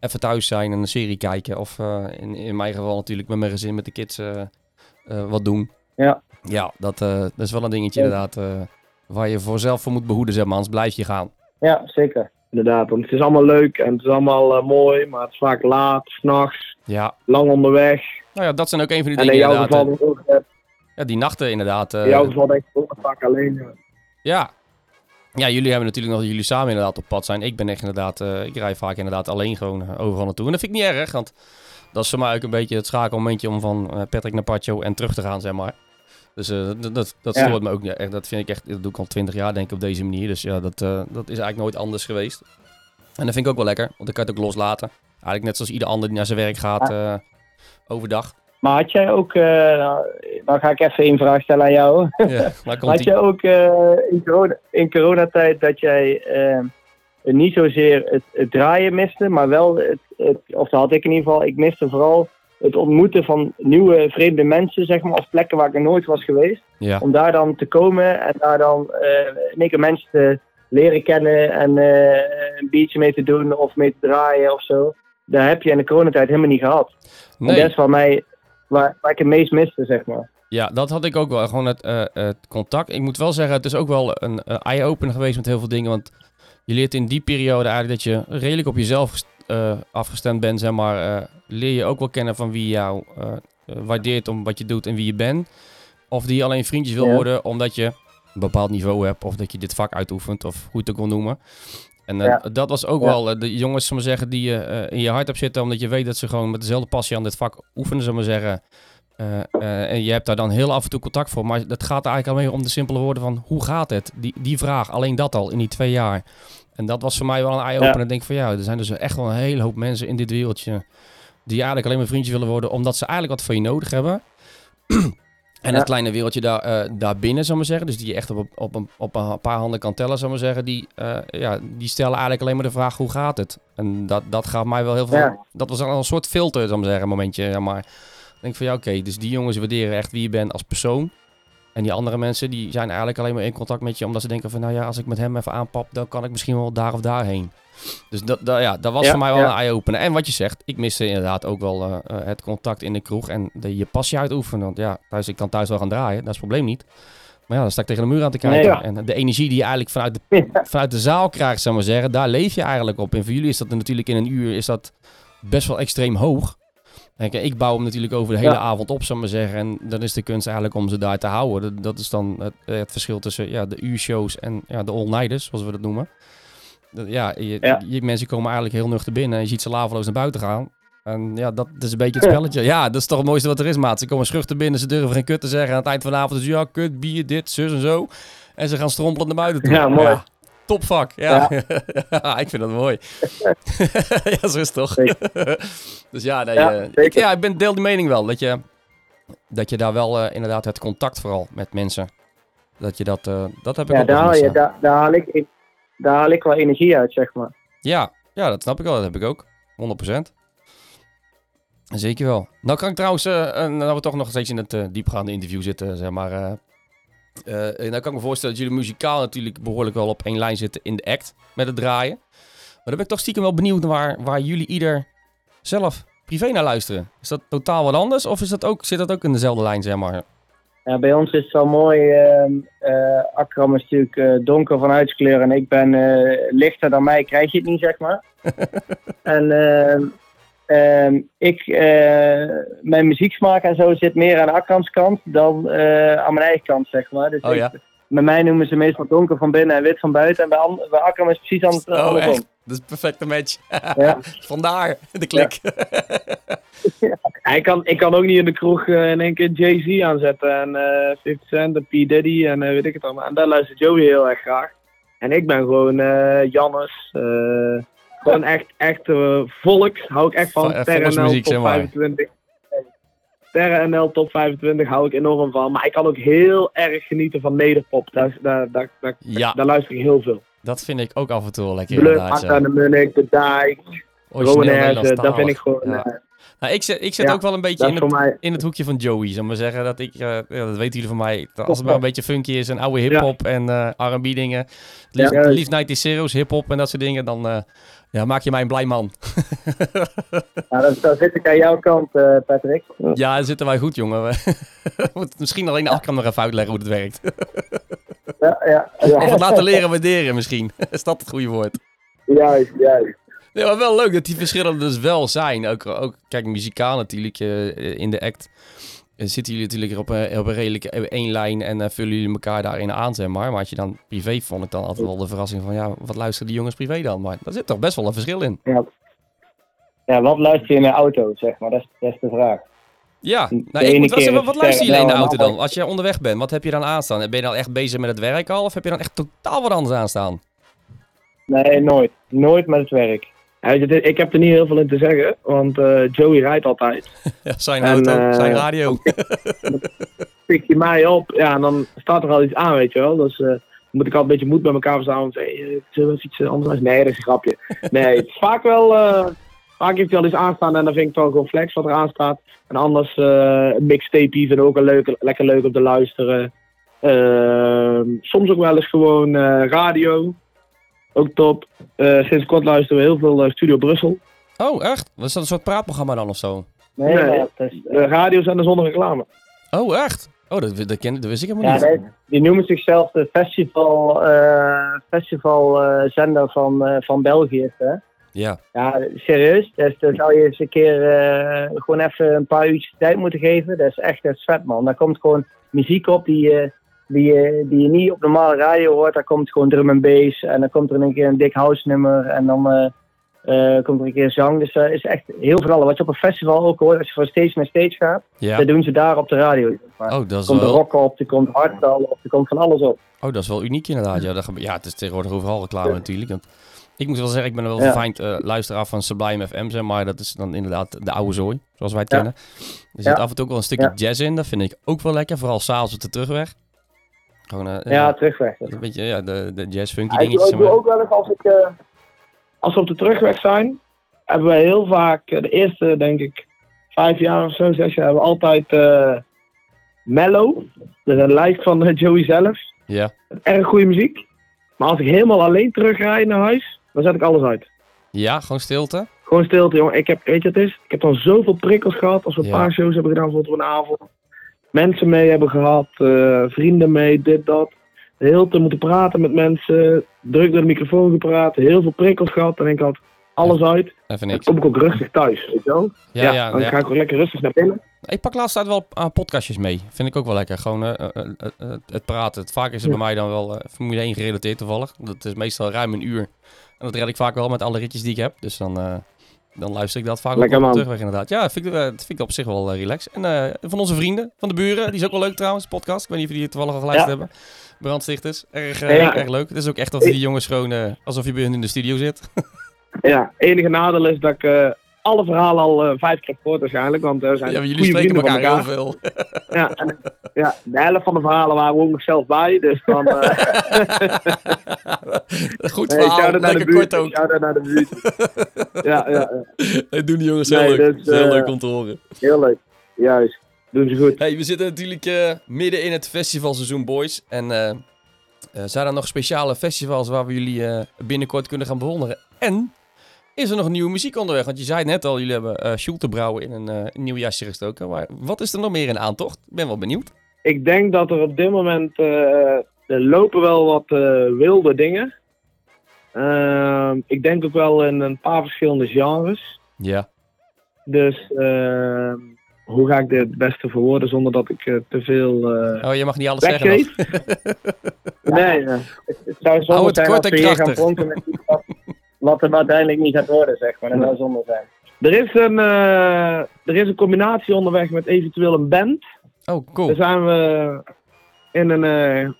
even thuis zijn en een serie kijken. Of in, in mijn geval natuurlijk met mijn gezin, met de kids wat doen.
Ja.
Ja, dat, dat is wel een dingetje
Ja.
inderdaad waar je voor zelf voor moet behoeden, zeg maar. Anders blijf je gaan.
Ja, zeker.
Inderdaad, want het is allemaal leuk en het is allemaal mooi, maar het is vaak laat, s'nachts,
Ja,
lang onderweg.
nou ja, dat zijn ook een van die
En in
dingen
jouw
inderdaad.
geval, ook,
ja, die nachten inderdaad. eh,
denk ik ook vaak alleen. ja.
Ja. Ja, jullie hebben natuurlijk nog dat jullie samen inderdaad op pad zijn. Ik ben echt inderdaad, eh, ik rij vaak inderdaad alleen gewoon eh, overal naartoe. En dat vind ik niet erg, want dat is voor mij ook een beetje het schakelmomentje om van Patrick naar Pacho en terug te gaan, zeg maar. Dus dat, dat, dat
Ja.
stoort me ook niet echt. Dat vind ik echt, dat doe ik al twintig jaar denk ik op deze manier. Dus ja, dat, dat is eigenlijk nooit anders geweest. En dat vind ik ook wel lekker, want ik kan het ook loslaten. Eigenlijk net zoals ieder ander die naar zijn werk gaat overdag.
Maar had jij ook, eh, nou, dan ga ik even één vraag stellen aan jou.
ja,
Had jij ook eh, in, corona, in coronatijd dat jij eh, niet zozeer het, het draaien miste, maar wel, het, het, of dat had ik in ieder geval, ik miste vooral het ontmoeten van nieuwe vreemde mensen, zeg maar, of plekken waar ik nog nooit was geweest.
Ja.
Om daar dan te komen en daar dan in één keer mensen te leren kennen en een biertje mee te doen of mee te draaien of zo. Daar heb je in de coronatijd helemaal niet gehad. En dat
Nee.
is waar, mij, waar, waar ik het meest miste, zeg maar.
Ja, dat had ik ook wel. Gewoon het, eh, het contact. Ik moet wel zeggen, het is ook wel een eh, eye-opener geweest met heel veel dingen. Want je leert in die periode eigenlijk dat je redelijk op jezelf eh, afgestemd bent, zeg maar. leer je ook wel kennen van wie jou, waardeert om wat je doet en wie je bent. Of die alleen vriendjes wil
Ja.
worden omdat je een bepaald niveau hebt. Of dat je dit vak uitoefent. Of hoe je het ook wil noemen. En eh,
Ja.
dat was ook
Ja.
wel eh, de jongens, zullen zeggen, die je eh, in je hart hebt zitten. Omdat je weet dat ze gewoon met dezelfde passie aan dit vak oefenen, zullen we zeggen. En je hebt daar dan heel af en toe contact voor. Maar dat gaat eigenlijk alleen om de simpele woorden van hoe gaat het? Die, die vraag, alleen dat al in die twee jaar. En dat was voor mij wel een eye-opener.
Ja.
Ik denk van ja, er zijn dus echt wel een hele hoop mensen in dit wereldje. Die eigenlijk alleen maar vriendjes willen worden. Omdat ze eigenlijk wat van je nodig hebben. En
Ja.
het kleine wereldje daar, eh daarbinnen, zou ik maar zeggen. Dus die je echt op, een- op, een, op een paar handen kan tellen, zou ik maar zeggen. Die, eh, ja, die stellen eigenlijk alleen maar de vraag hoe gaat het? En dat, dat gaat mij wel heel veel...
Ja.
Dat was al een soort filter, zou ik maar zeggen, een momentje. Ja, maar ik denk van ja, oké. dus die jongens waarderen echt wie je bent als persoon. En die andere mensen die zijn eigenlijk alleen maar in contact met je omdat ze denken van nou ja, als ik met hem even aanpap, dan kan ik misschien wel daar of daarheen. Dus dat, dat, ja, dat was
Ja,
voor mij wel
ja.
een eye-opener. En wat je zegt, ik miste inderdaad ook wel eh, eh, het contact in de kroeg en de, je passie uitoefenen. Want ja, thuis, ik kan thuis wel gaan draaien, dat is het probleem niet. Maar ja, dan sta ik tegen de muur aan te kijken.
Nee, ja.
En de energie die je eigenlijk vanuit de, vanuit de zaal krijgt, zou maar zeggen, daar leef je eigenlijk op. En voor jullie is dat natuurlijk in een uur is dat best wel extreem hoog. Kijk, ik bouw hem natuurlijk over de hele
Ja.
avond op, zou maar zeggen. En dan is de kunst eigenlijk om ze daar te houden. Dat, dat is dan het, het verschil tussen ja, de uurshows en ja, de all-nighters, zoals we dat noemen. Ja, je,
Ja.
je mensen komen eigenlijk heel nuchter binnen. En je ziet ze laveloos naar buiten gaan. En ja, dat is een beetje het spelletje. Ja, dat is toch het mooiste wat er is, maat. Ze komen schuchter binnen, ze durven geen kut te zeggen. Aan het eind van de avond is ja, kut, bier, dit, zus en zo. En ze gaan strompelend naar buiten toe.
Ja, mooi.
topvak, ja. Ja. ik vind dat mooi. ja, zo is het toch? dus ja, nee,
Ja,
eh, ik, ja, ik ben deel die mening wel. Dat je, dat je daar wel eh, inderdaad het contact vooral met mensen. Dat je dat, eh, dat heb ik
Ja,
ook ja.
daar, daar, haal ik, daar haal ik wel energie uit, zeg maar.
Ja, ja, dat snap ik wel. Dat heb ik ook. 100%. Zeker wel. Nou kan ik trouwens, eh, eh, nou we toch nog steeds in het eh, diepgaande interview zitten, zeg maar. eh, nou kan ik me voorstellen dat jullie muzikaal natuurlijk behoorlijk wel op één lijn zitten in de act met het draaien. Maar dan ben ik toch stiekem wel benieuwd waar, waar jullie ieder zelf privé naar luisteren. Is dat totaal wat anders of is dat ook, zit dat ook in dezelfde lijn, zeg maar?
Ja, bij ons is het wel mooi. ehm eh, Akram is natuurlijk eh, donker van huidskleur en ik ben eh, lichter dan mij, krijg je het niet, zeg maar. en ehm, ehm, ik, eh, mijn muzieksmaak en zo zit meer aan Akram's kant dan aan mijn eigen kant, zeg maar. Dus
Oh
ik-
ja?
Bij mij noemen ze meestal donker van binnen en wit van buiten. En bij, Akram is het precies anders,
Oh
andersom.
echt? Dat is perfecte match.
Ja.
Vandaar de klik.
Ja, ik, kan, ik kan ook niet in de kroeg eh, in één keer Jay-Z aanzetten en eh 50 Cent en P. Diddy en eh, weet ik het allemaal. En daar luistert Joey heel erg graag. En ik ben gewoon eh Jannes. eh, gewoon echt, echt eh, volk. Hou ik echt van.
Va- eh,
Terra NL
volksmuziek,
top
zeg maar.
25. Terra NL top 25 hou ik enorm van. Maar ik kan ook heel erg genieten van nederpop. Daar, daar, daar, daar,
Ja,
daar luister ik heel veel.
Dat vind ik ook af en toe wel lekker
Bluff,
inderdaad.
En de Munnik, De Dijk, Rowanese. Dat vind ik gewoon...
Ja.
eh,
Nou, ik zit, ik zit
Ja,
ook wel een beetje in het,
mij...
in het hoekje van Joey. Zal ik maar zeggen dat ik, eh, ja, dat weten jullie van mij. Als het maar een beetje funky is en oude hip-hop en eh R&B dingen. Liefst,
Ja.
liefst 90 zeros, hip-hop en dat soort dingen. Dan ja, maak je mij een blij man.
Nou, dan, dan zit ik aan jouw kant, Patrick.
ja, dan zitten wij goed, jongen. We moeten misschien alleen de kan nog even uitleggen hoe het werkt.
Ja, ja, ja.
of het laten leren waarderen misschien. is dat het goede woord?
Juist, juist.
Nee, maar wel leuk dat die verschillen er dus wel zijn. Ook, ook kijk, muzikaal natuurlijk eh, in de act. eh, zitten jullie natuurlijk op een, op een eh, één lijn en eh, vullen jullie elkaar daarin aan, zeg maar. Maar als je dan privé vond ik dan altijd wel de verrassing van, ja, wat luisteren die jongens privé dan? Maar daar zit toch best wel een verschil in.
Ja, wat luister je in de auto, zeg maar? Dat is, dat is de vraag.
Ja, nou, ik moet wel zeggen, wat luister je in de auto dan? Als je onderweg bent, wat heb je dan aanstaan? Ben je dan echt bezig met het werk al? Of heb je dan echt totaal wat anders aanstaan?
Nee, nooit. Nooit met het werk.
Ik heb er niet heel veel in te zeggen, want eh, Joey rijdt altijd.
Ja, zijn
En,
auto,
eh,
zijn radio.
Pik je mij op, ja, en dan staat er al iets aan, weet je wel. Dus eh, dan moet ik al een beetje moed bij elkaar verzamelen hey, zullen we iets anders? Nee, dat is een grapje. Nee, het is vaak wel, vaak heeft hij al iets aanstaan en dan vind ik het wel gewoon flex wat er aan staat. En anders eh, een mixtape vind ik ook een leuk, lekker leuk om te luisteren. Ehm, soms ook wel eens gewoon eh, radio. Ook top. Eh, sinds kort luisteren we heel veel eh, Studio Brussel.
Oh, echt? Was dat een soort praatprogramma dan of zo?
Nee,
Nee.
dat is,
De radio's en zonder reclame.
Oh, echt? Oh, dat, dat, ken, dat wist ik helemaal
ja,
niet.
nee, die noemen zichzelf de festival, eh, festival eh, zender van, eh, van België. Hè?
Ja,
Ja, serieus. Dus dan zou je eens een keer eh, gewoon even een paar uurtjes tijd moeten geven. Dat is echt is vet, man. Daar komt gewoon muziek op die, je die, je die je niet op normale radio hoort. Daar komt gewoon drum en bass. En dan komt er een keer een dik house nummer. En dan eh, eh, komt er een keer zang. Dus dat is echt heel veel. Wat je op een festival ook hoort. Als je van stage naar stage gaat.
ja.
Dat doen ze daar op de radio. maar.
Oh, dat
Er
is
komt
wel...
rock op, er komt hardstyle op, er komt van alles op.
Oh, dat is wel uniek inderdaad. Ja, dat ja het is tegenwoordig overal reclame natuurlijk. Want ik moet wel zeggen, ik ben wel een
Ja.
verfijnd eh, luisteraar van Sublime FM, zeg maar. Dat is dan inderdaad de oude zooi, zoals wij het
Ja.
kennen. Er zit af en toe ook wel een stukje
Ja.
jazz in. Dat vind ik ook wel lekker. Vooral s'avonds op de terugweg. Gewoon eh,
Ja,
eh,
terugweg.
een beetje ja, de, de jazz funky dingetjes.
ik doe
maar.
ook wel eens als ik, als we op de terugweg zijn, hebben we heel vaak, de eerste denk ik vijf jaar of zo, zes jaar, hebben we altijd eh Mellow. Dat is een lijst van Joey zelf.
Ja.
Erg goede muziek. Maar als ik helemaal alleen terugrijd naar huis, dan zet ik alles uit.
ja, gewoon stilte.
Gewoon stilte, jongen. Ik heb, weet je wat het is? Ik heb dan zoveel prikkels gehad als we een
Ja.
paar shows hebben gedaan, op een avond. Mensen mee hebben gehad, eh, vrienden mee, dit, dat. Hele tijd moeten praten met mensen, druk door de microfoon gepraat, heel veel prikkels gehad. Dan denk ik altijd, alles uit.
Even
Dan
niks.
kom ik ook rustig thuis, weet je wel?
Ja, ja,
dan
ja.
ga ik ook lekker rustig naar binnen.
Ik pak laatst tijd wel uh, podcastjes mee. Vind ik ook wel lekker. Gewoon eh, eh, eh, eh, het praten. Vaak is het bij mij dan wel eh, Formule 1 gerelateerd toevallig. Dat is meestal ruim een uur. En dat red ik vaak wel met alle ritjes die ik heb. Dus dan, eh, dan luister ik dat vaak
Lekker,
ook op terugweg inderdaad. Ja, vind ik, dat vind ik op zich wel eh, relaxed. En van onze vrienden, van de buren. Die is ook wel leuk trouwens, podcast. Ik weet niet of jullie het toevallig al geluisterd hebben. Brandstichters. Erg,
Ja.
erg leuk. Het is ook echt alsof die jongens gewoon alsof je bij hun in de studio zit.
Ja, enige nadeel is dat ik alle verhalen al eh, vijf keer gehoord waarschijnlijk. Want er zijn
Ja, jullie spreken elkaar,
van
heel
elkaar.
veel.
Ja, en, ja, de helft van de verhalen waren we ook nog zelf bij. Dus dan... eh,
Goed
nee,
verhaal,
de
lekker kort
buurt.
ook.
Shout-out naar de buurt. ja, ja, ja,
doen die jongens heel
Nee,
leuk.
dus,
heel
eh,
leuk om te horen.
heel leuk. Juist. Doen ze goed.
Hey, we zitten natuurlijk eh, midden in het festivalseizoen, boys. En eh, eh, zijn er nog speciale festivals waar we jullie eh, binnenkort kunnen gaan bewonderen? En is er nog nieuwe muziek onderweg? Want je zei net al, jullie hebben uh, Schultebrouwen in een, eh, een nieuw jasje gestoken. Maar wat is er nog meer in aantocht? Ik ben wel benieuwd.
Ik denk dat er op dit moment eh, er lopen wel wat eh, wilde dingen. Ehm, ik denk ook wel in een paar verschillende genres.
Ja.
Dus ehm, hoe ga ik dit het beste verwoorden zonder dat ik eh, te veel eh
Oh, je mag niet alles zeggen
nee, eh,
Het, het zou
Hou
zonde
het
zijn
kort
als we hier gaan met iets wat, wat er uiteindelijk niet gaat worden, zeg maar. Dat zou zonde zijn.
er, is een, eh, er is een combinatie onderweg met eventueel een band.
Oh, cool.
Daar zijn we in een eh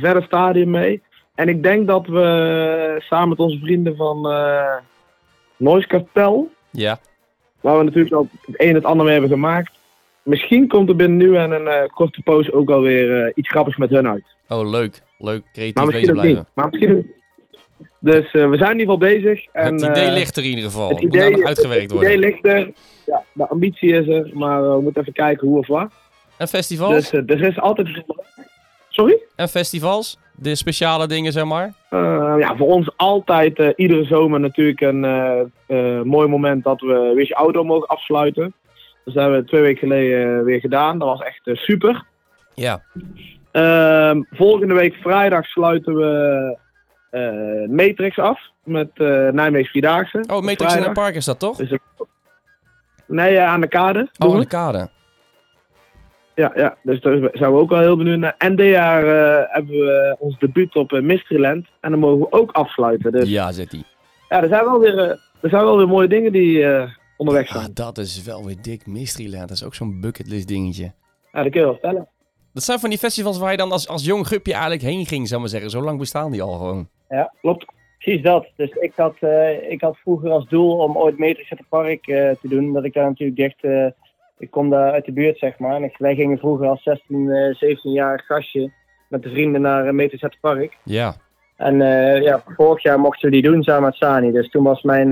verder stadium mee. En ik denk dat we samen met onze vrienden van eh Noise Cartel,
Ja.
waar we natuurlijk al het een en het ander mee hebben gemaakt. Misschien komt er binnen nu en een eh, korte poos ook alweer iets grappigs met hun uit.
Oh, leuk. Leuk, creatief bezig blijven.
niet. Maar misschien Dus eh, we zijn in ieder geval bezig. En,
het idee
eh,
ligt er in ieder geval.
het
moet
idee-
uitgewerkt
Het idee
worden.
ligt er. Ja, de ambitie is er, maar eh, we moeten even kijken hoe of wat.
En festivals?
Dus er is altijd... Sorry?
En festivals? De speciale dingen, zeg maar?
Ja, voor ons altijd iedere zomer natuurlijk een mooi moment dat we Wish Auto mogen afsluiten. Dat hebben we twee weken geleden weer gedaan. Dat was echt super.
Ja.
Ehm, volgende week vrijdag sluiten we Matrix af met eh Nijmegen Vierdaagse.
Oh, Matrix in het Park is dat toch?
Dus, nee, eh, aan de kade.
Oh, aan de kade.
Ja, ja, dus daar zijn we ook wel heel benieuwd naar. En dit jaar eh, hebben we ons debuut op eh, Mysteryland. En dan mogen we ook afsluiten. Dus
Ja, zit die.
Ja, er zijn wel weer, eh, er zijn wel weer mooie dingen die eh, onderweg
Ah,
zijn.
dat is wel weer dik. Mysteryland, dat is ook zo'n bucketlist dingetje.
Ja, dat kun je wel vertellen.
Dat zijn van die festivals waar je dan als, als jong gupje eigenlijk heen ging, zou ik maar zeggen. Zo lang bestaan die al gewoon.
Klopt.
Precies dat. Dus ik had, eh, ik had vroeger als doel om ooit the Park eh, te doen. Omdat ik daar natuurlijk dicht... eh, ik kom daar uit de buurt, zeg maar. En wij gingen vroeger als 16, eh 17-jarig gastje met de vrienden naar at the Park.
Ja.
En ja, vorig jaar mochten we die doen samen met Sani. Dus toen was mijn,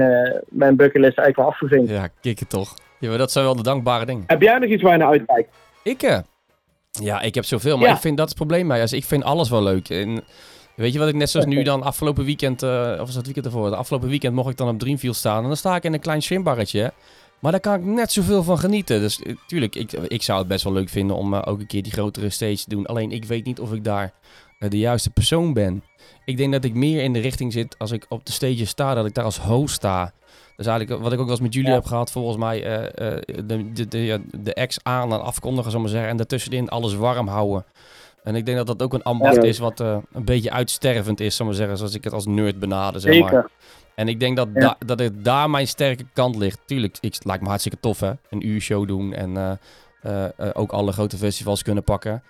mijn bucketlist eigenlijk wel afgevinkt.
Ja, kikken toch. Ja, maar dat zijn wel de dankbare dingen.
Heb jij nog iets waar je naar uitkijkt?
Ik, ja, ik heb zoveel, maar
Ja.
ik vind dat het probleem bij. Dus ik vind alles wel leuk. En weet je wat ik net zoals nu dan afgelopen weekend, eh, of was dat weekend ervoor? De afgelopen weekend mocht ik dan op Dreamfield staan. En dan sta ik in een klein swimbarretje. hè. Maar daar kan ik net zoveel van genieten. Dus eh, tuurlijk, ik, ik zou het best wel leuk vinden om eh, ook een keer die grotere stage te doen. Alleen ik weet niet of ik daar de juiste persoon ben. Ik denk dat ik meer in de richting zit als ik op de stage sta, dat ik daar als host sta. Is eigenlijk wat ik ook wel eens met jullie
Ja.
heb gehad, volgens mij. de, de, de, ex aan en afkondigen, zal maar zeggen. En daartussenin alles warm houden. En ik denk dat dat ook een ambacht
Ja.
is wat eh, een beetje uitstervend is, zal maar zeggen. Zoals ik het als nerd benader, zeg maar.
Zeker.
En ik denk dat,
Ja.
da- dat het daar mijn sterke kant ligt. Tuurlijk, ik, het lijkt me hartstikke tof hè. Een uur show doen en eh, eh, ook alle grote festivals kunnen pakken.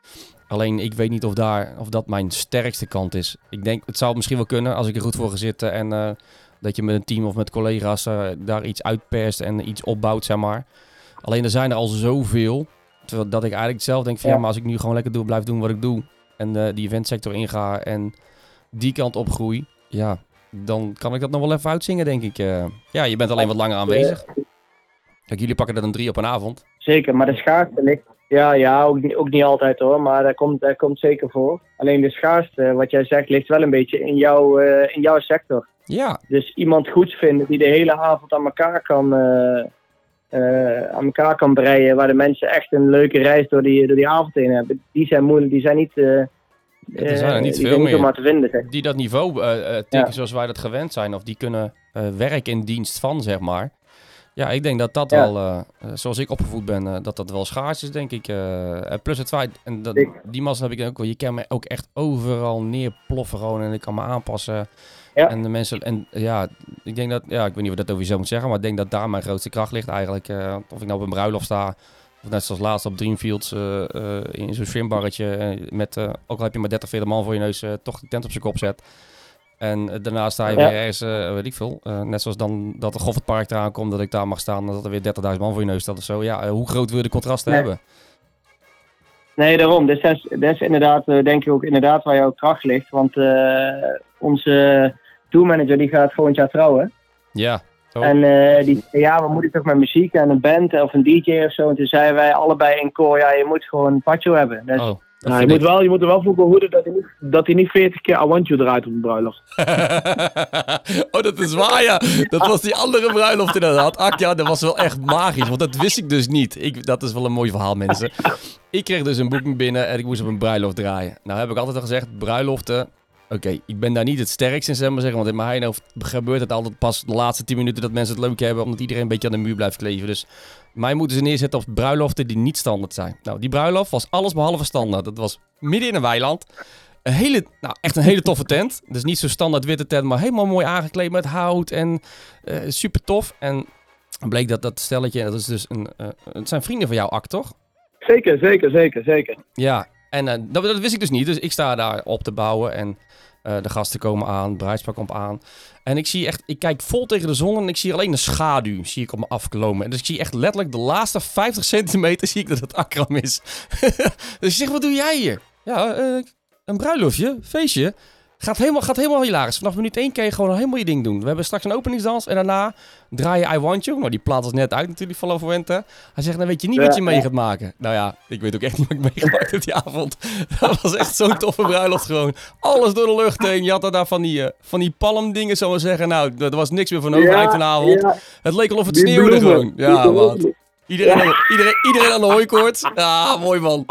Alleen ik weet niet of, daar, of dat mijn sterkste kant is. Ik denk, het zou misschien wel kunnen als ik er goed voor ga zitten. En dat je met een team of met collega's daar iets uitperst en iets opbouwt, zeg maar. Alleen er zijn er al zoveel. Terwijl dat ik eigenlijk zelf denk van ja,
Ja.
maar als ik nu gewoon lekker doe, blijf doen wat ik doe. En eh, die eventsector inga en die kant opgroei. Ja, dan kan ik dat nog wel even uitzingen, denk ik. eh. ja, je bent alleen wat langer aanwezig. Kijk, jullie pakken er een drie op een avond.
Zeker, maar de schaarste ligt. Ja, ja ook, niet, ook niet altijd hoor, maar dat komt, dat komt zeker voor. Alleen de schaarste, wat jij zegt, ligt wel een beetje in, jouw eh, in jouw sector.
Ja,
Dus iemand goeds vinden die de hele avond aan elkaar kan, eh, aan elkaar kan breien, waar de mensen echt een leuke reis door die, door die avond heen hebben, die zijn moeilijk, die zijn niet, eh
er zijn er
eh,
niet
die
veel meer.
te vinden. Zeg.
die dat niveau eh eh, tikken
Ja.
zoals wij dat gewend zijn. Of die kunnen eh werken in dienst van, zeg maar. Ja, ik denk dat dat
Ja.
wel, eh, eh, zoals ik opgevoed ben, eh, dat dat wel schaars is, denk ik. eh. Plus het feit, en dat, die massa heb ik ook wel, je kan me ook echt overal neerploffen gewoon en ik kan me aanpassen.
Ja.
En de mensen, en ja, ik denk dat, ja, ik weet niet of dat over zo moet zeggen, maar ik denk dat daar mijn grootste kracht ligt eigenlijk. eh, of ik nou op een bruiloft sta, of net zoals laatst op Dreamfields eh, eh, in zo'n swimbarretje, met, ook al heb je maar 30, 40 man voor je neus, toch de tent op zijn kop zet. En daarna sta je
Ja.
weer ergens, weet ik veel, net zoals dan dat de Goffertpark eraan komt, dat ik daar mag staan dat er weer 30.000 man voor je neus staat of zo. Ja, hoe groot wil je de contrasten
Nee.
hebben?
Nee, daarom. Dus dat is, dat is inderdaad, denk ik ook inderdaad waar jouw kracht ligt. Want onze tourmanager die gaat volgend jaar trouwen.
Ja.
En eh, die zei, ja, we moeten toch met muziek en een band of een DJ of zo. En toen zeiden wij allebei in koor, ja, je moet gewoon een patio hebben. Dus,
oh, dat
Nou, je, moet wel, je moet er wel voor behoeden dat hij niet, dat hij niet 40 keer I Want You draait op een bruiloft.
oh, dat is waar, ja. Dat was die andere bruiloft inderdaad. Ach ja, dat was wel echt magisch, want dat wist ik dus niet. Ik, dat is wel een mooi verhaal, mensen. Ik kreeg dus een boeking binnen en ik moest op een bruiloft draaien. Nou heb ik altijd al gezegd, bruiloften... Oké, ik ben daar niet het sterkst in, zeg maar zeggen. Want in mijn hoofd gebeurt het altijd pas de laatste 10 minuten dat mensen het leuk hebben. Omdat iedereen een beetje aan de muur blijft kleven. Dus mij moeten ze neerzetten op bruiloften die niet standaard zijn. Nou, die bruiloft was alles behalve standaard. Dat was midden in een weiland. Een hele, nou, echt een hele toffe tent. Dus niet zo standaard witte tent, maar helemaal mooi aangekleed met hout en eh, super tof. En bleek dat dat stelletje, dat is dus een, eh, het zijn vrienden van jou, Ak, toch?
Zeker, zeker, zeker, zeker.
Ja, en eh, dat, dat wist ik dus niet. Dus ik sta daar op te bouwen en eh, de gasten komen aan, het bruidspak komt aan. En ik zie echt, ik kijk vol tegen de zon en ik zie alleen een schaduw, zie ik op me afkomen. En dus ik zie echt letterlijk de laatste 50 centimeter zie ik dat het Akram is. dus ik zeg, wat doe jij hier? Ja, eh, een bruiloftje, feestje. Gaat helemaal, gaat helemaal hilarisch. Vanaf minuut 1 kan je gewoon helemaal je ding doen. We hebben straks een openingsdans en daarna draai je I Want You. Nou, die plaat was net uit natuurlijk van Fuente. Hij zegt, dan weet je niet wat je mee gaat maken. Nou ja, ik weet ook echt niet wat ik meegemaakt heb die avond. Dat was echt zo'n toffe bruiloft gewoon. Alles door de lucht heen. Je had daar van die, eh, van die palmdingen, zullen we zeggen. Nou, er was niks meer van over
ja,
Het leek al of het
die
sneeuwde
bloemen,
gewoon. Ja, wat. Iedereen, aan- iedereen, iedereen aan de hooikoorts. Ja, mooi man.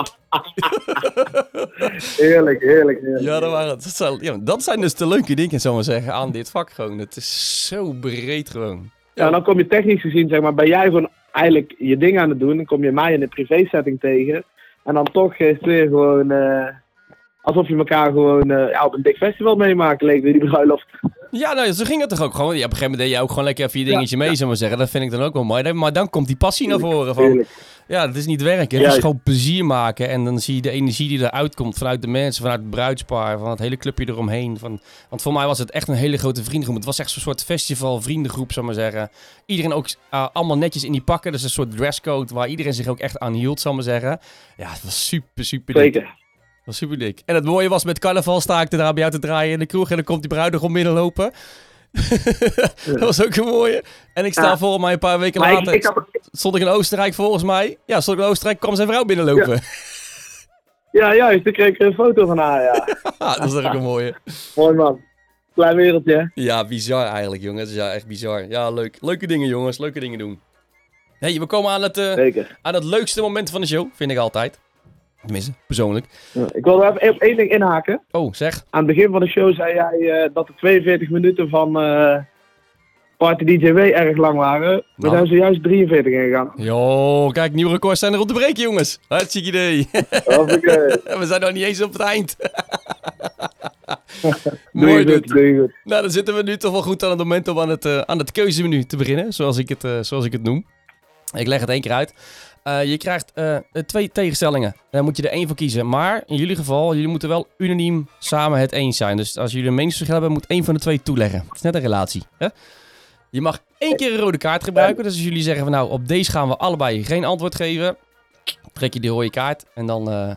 Heerlijk, heerlijk, heerlijk.
Ja, dat, waren, dat, zijn, ja, dat zijn dus de leuke dingen, zullen we zeggen, aan dit vak gewoon. Het is zo breed gewoon.
Ja, dan kom je technisch gezien, zeg maar, ben jij gewoon eigenlijk je ding aan het doen. Dan kom je mij in een privé setting tegen. En dan toch is het weer gewoon eh, alsof je elkaar gewoon ja, op een dik festival meemaakt, leek weer die bruiloft.
Ja, nou, zo ging het toch ook gewoon. Ja, op een gegeven moment deed je ook gewoon lekker even je dingetje mee, zullen we zeggen. Dat vind ik dan ook wel mooi. Maar dan komt die passie naar voren van... Ja, het is niet werken. Het is gewoon plezier maken. En dan zie je de energie die eruit komt vanuit de mensen, vanuit het bruidspaar, van het hele clubje eromheen. Van, want voor mij was het echt een hele grote vriendengroep. Het was echt zo'n soort festival, vriendengroep, zou maar zeggen. Iedereen ook eh, allemaal netjes in die pakken. Dus een soort dresscode waar iedereen zich ook echt aan hield, zou maar zeggen. Ja, het was super, super.
Zeker.
Was super dik. En het mooie was met carnaval sta ik er daar bij jou te draaien in de kroeg. En dan komt die bruidegom binnenlopen. dat was ook een mooie. En ik sta
Ja.
volgens mij een paar weken
Maar ik,
later.
ik had,
Stond ik in Oostenrijk volgens mij. Ja, stond ik in Oostenrijk, kwam zijn vrouw binnenlopen.
Ja, juist. Dan kreeg ik een foto van haar, ja.
Ja, dat is ook een mooie.
Mooi man. Klein wereldje?
Ja, bizar eigenlijk, jongens. Ja, echt bizar. Ja, leuk. Leuke dingen, jongens. Leuke dingen doen. Hey, we komen aan het, eh, aan het leukste moment van de show, vind ik altijd. Tenminste, persoonlijk.
Ja, Ik wil er even één ding inhaken.
Oh, zeg.
Aan het begin van de show zei jij eh, dat de 42 minuten van eh, Party DJ W erg lang waren. We
Nou.
zijn zojuist 43 ingegaan.
Jo, kijk, nieuwe records zijn er op de break, jongens. Hartstikke idee.
Hoppakee.
We zijn nog niet eens op het eind. Mooi dit. Nou, dan zitten we nu toch wel goed aan het moment om aan het, eh, aan het keuzemenu te beginnen, zoals ik het, eh, zoals ik het noem. Ik leg het één keer uit. Eh, je krijgt eh, twee tegenstellingen. Daar moet je er één voor kiezen. Maar in jullie geval, jullie moeten wel unaniem samen het eens zijn. Dus als jullie een meningsverschil hebben, moet één van de twee toeleggen. Het is net een relatie. Hè? Je mag één keer een rode kaart gebruiken. Dus als jullie zeggen van nou, op deze gaan we allebei geen antwoord geven, trek je die rode kaart en dan, eh,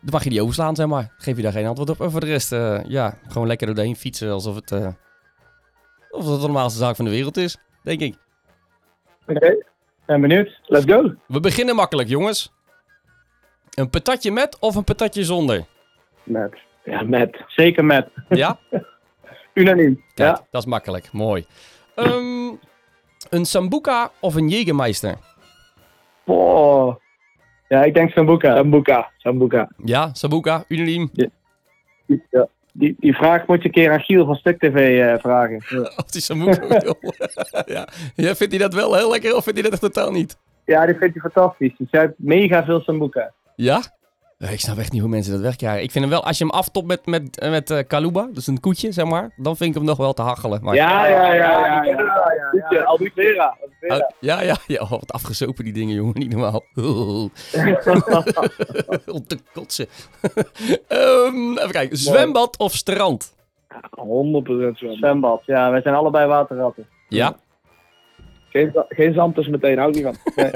dan mag je die overslaan, zeg maar. Geef je daar geen antwoord op. En voor de rest, eh, ja, gewoon lekker doorheen fietsen alsof het, eh, alsof het de normaalste zaak van de wereld is, denk ik.
Oké, ben benieuwd.
Let's go.
We beginnen makkelijk, jongens. Een patatje met of een patatje zonder?
Met. Ja, met.
Zeker met.
Ja?
Unaniem.
Kijk,
Ja.
dat is makkelijk. Mooi. Ehm, een Sambuca of een Jägermeister?
Boah. Ja, ik denk Sambuca.
Sambuca. Sambuca.
Ja, Sambuca, unaniem.
Ja. Die, die vraag moet je een keer aan Giel van Stuk TV eh, vragen.
Of die Sambuca wil. ja. ja, vindt hij dat wel heel lekker of vindt hij dat echt totaal niet?
Ja, die vindt hij fantastisch. Dus hebt mega veel Sambuca.
Ja? Ja, Ik snap echt niet hoe mensen dat wegkrijgen. Ik vind hem wel, als je hem aftopt met, met, met eh, Kaluba, dus een koetje, zeg maar, dan vind ik hem nog wel te hachelen. Maar,
Ja, ja, ja, ja. ja.
ja,
Goedje, Albufera.
Ja, ja, ja. Oh, wat afgezopen die dingen, jongen. Niet normaal. Om te kotsen. Ehm, even kijken. Zwembad of strand?
100% zwemmen.
Zwembad. Ja, wij zijn allebei waterratten.
Ja.
Geen, geen zand tussen meteen, hou ik niet van.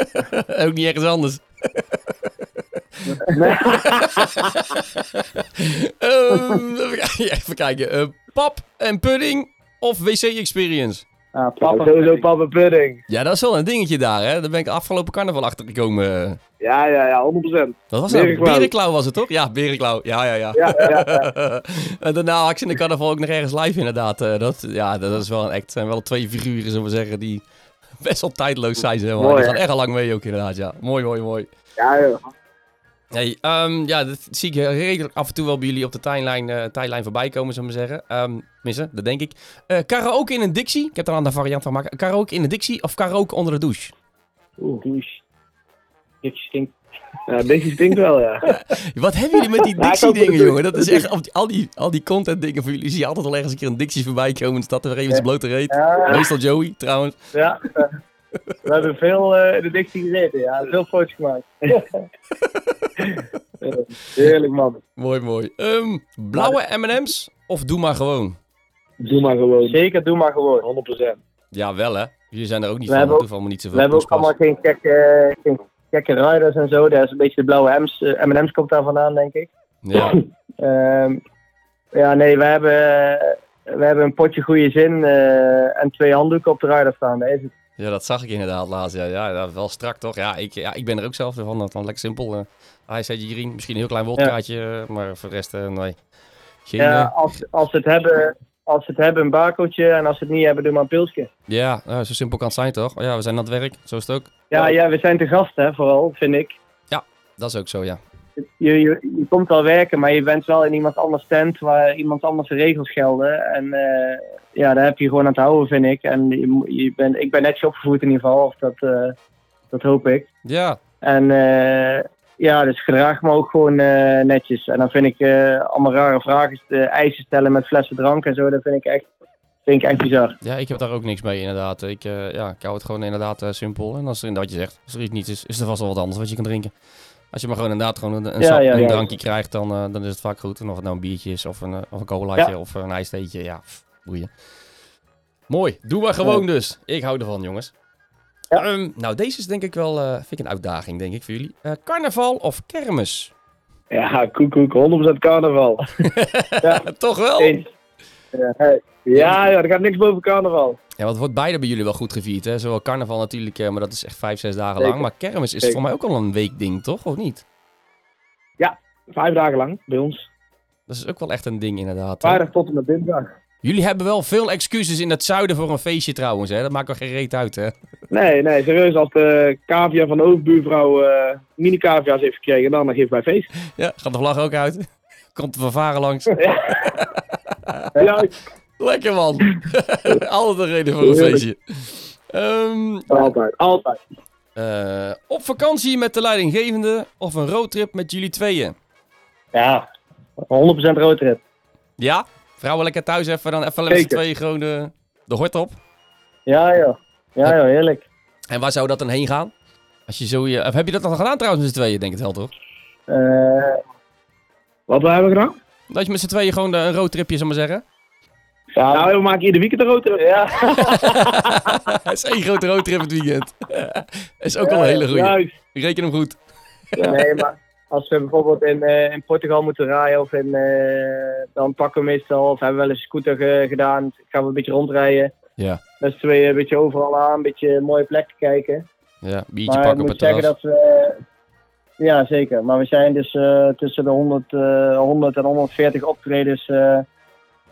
Ook niet ergens anders. Ehm, even kijken. Even kijken. Eh, pap en pudding of wc-experience?
Ah,
Papa,
papa.
sowieso papa pudding.
Ja, dat is wel een dingetje daar, hè. Daar ben ik afgelopen carnaval achter gekomen.
Ja, ja, ja, 100%.
Dat was nou
Berenklauw.
Berenklauw was het, toch? Ja, Berenklauw. Ja, ja, ja.
Ja, ja,
en daarna had ik ze in de carnaval ook nog ergens live, inderdaad. Eh, dat, ja, dat is wel een act. Het zijn wel twee figuren, zullen we zeggen, die best wel tijdloos zijn.
Mooi,
die gaan echt al lang mee ook, inderdaad, ja. Mooi, mooi, mooi.
ja, joh.
Hey, ehm, ja, dat zie ik redelijk af en toe wel bij jullie op de tijdlijn, eh, tijdlijn voorbij komen, zullen we maar zeggen. Ehm missen, dat denk ik. Eh, karaoke in een Dixie. Ik heb er aan de variant van gemaakt. Karaoke in een Dixie of karaoke onder de douche?
Oeh, douche. Dit stinkt.
Ja, stinkt wel, ja.
Wat hebben jullie met die
Ja, ik bedoel-
jongen? Dat is echt, op die- al die, al die content-dingen voor jullie zie je altijd al ergens een keer een Dixie voorbij komen. Dan staat er weer even zijn blote reet.
Ja,
Meestal Joey, trouwens.
ja. We hebben veel eh, in de dictie gezeten. Ja, veel foto's gemaakt. Heerlijk, man.
Mooi, mooi. Ehm, blauwe M&M's of doe maar gewoon?
Doe maar gewoon.
Zeker, doe maar gewoon.
100%.
Ja, wel hè. Jullie zijn er ook niet
We
van.
hebben
Dat
ook-
hoeft allemaal niet
We
zoveel
hebben ook allemaal geen gekke, geen gekke riders en zo. Daar is een beetje de blauwe M's. eh, M&M's komt daar vandaan, denk ik.
Ja,
Ehm, ja, nee, we hebben, we hebben een potje goede zin eh, en twee handdoeken op de rider staan. Daar is het.
Ja, dat zag ik inderdaad laatst. Ja, ja, ja, wel strak toch? Ja ik, ja, ik ben er ook zelf van. Dat dan lekker simpel. eh hij zei Jirien, misschien een heel klein wodkaartje, eh, maar voor de rest, eh, nee. Geen,
Ja, als, als ze het hebben, als ze het hebben, een barcootje. En als ze het niet hebben, doe maar een pilsje.
ja nou, zo simpel kan het zijn toch? Ja, we zijn aan het werk, zo is het ook.
Ja, ja, we zijn te gast, hè, vooral, vind ik.
Dat is ook zo, ja.
Je, je, je komt wel werken, maar je bent wel in iemand anders tent waar iemand anders regels gelden. En eh, ja, daar heb je gewoon aan te houden, vind ik. En je, je bent, ik ben netjes opgevoed in ieder geval, of dat, eh, dat hoop ik.
Ja,
En eh, ja, dus gedraag me ook gewoon netjes. En dan vind ik allemaal rare vragen, eisen stellen met flessen drank en zo, dat vind ik echt, vind ik echt bizar.
ja, ik heb daar ook niks mee inderdaad. Ik, ja, ik hou het gewoon inderdaad simpel. En als er wat je zegt, als er iets niet is, is er vast wel wat anders wat je kan drinken. Als je maar gewoon inderdaad gewoon een, een,
Ja,
sap-
ja,
een
ja.
drankje krijgt, dan, eh, dan is het vaak goed. En of het nou een biertje is, of een, eh, of een colaatje,
Ja.
of een ijsteetje. Ja, pff, boeien. Mooi, doe maar gewoon dus. Ik hou ervan, jongens.
Ja.
Ehm, nou, deze is denk ik wel eh, vind ik een uitdaging, denk ik, voor jullie. Eh, carnaval of kermis?
Ja, koekoek, 100% carnaval.
Toch wel?
Eens. Ja, hey.
Ja, ja, er gaat niks boven carnaval.
Ja, want het wordt beide bij jullie wel goed gevierd, hè? Zowel carnaval natuurlijk, eh, maar dat is echt vijf, zes dagen
Zeker.
lang. Maar kermis is voor mij ook al een weekding, toch? Of niet?
Vijf dagen lang bij ons.
Dat is ook wel echt een ding, inderdaad.
Vrijdag tot en met dinsdag.
Jullie hebben wel veel excuses in het zuiden voor een feestje trouwens, hè? Dat maakt wel geen reet uit, hè?
Nee, nee, serieus. Als de cavia van de overbuurvrouw eh mini cavia's heeft gekregen, dan geeft wij feest.
Ja, gaat de vlag ook uit. Komt de vervaren langs.
Ja,
Lekker man. Altijd een reden voor een feestje. Ehm,
altijd, altijd.
eh, op vakantie met de leidinggevende of een roadtrip met jullie tweeën?
Ja, 100% roadtrip.
Ja? Vrouwen lekker thuis even, dan even met z'n tweeën gewoon de, de hort op.
Ja joh. Ja joh, heerlijk.
En waar zou dat dan heen gaan? Als je zo je, of heb je dat dan gedaan trouwens met z'n tweeën, denk ik het wel toch?
Eh,
Wat we hebben gedaan?
Dat je met z'n tweeën gewoon de- een roadtripje, ik maar zeggen.
ja,
Nou, we maken ieder weekend een roadtrip.
ja.
Het is één grote roadtrip het weekend. is ook
Ja,
al een hele goeie.
Juist.
Reken hem goed.
Nee, maar als we bijvoorbeeld in, eh, in Portugal moeten rijden, of in, eh, dan pakken we meestal, of hebben we wel eens scooter ge- gedaan, gaan we een beetje rondrijden.
Ja.
Met z'n tweeën een beetje overal aan, een beetje mooie plekken kijken.
Ja, biertje
maar ik
pakken op
moet
het
zeggen
terras.
dat we... Ja, zeker. Maar we zijn dus eh, tussen de 100, eh, 100 en 140 optredens eh,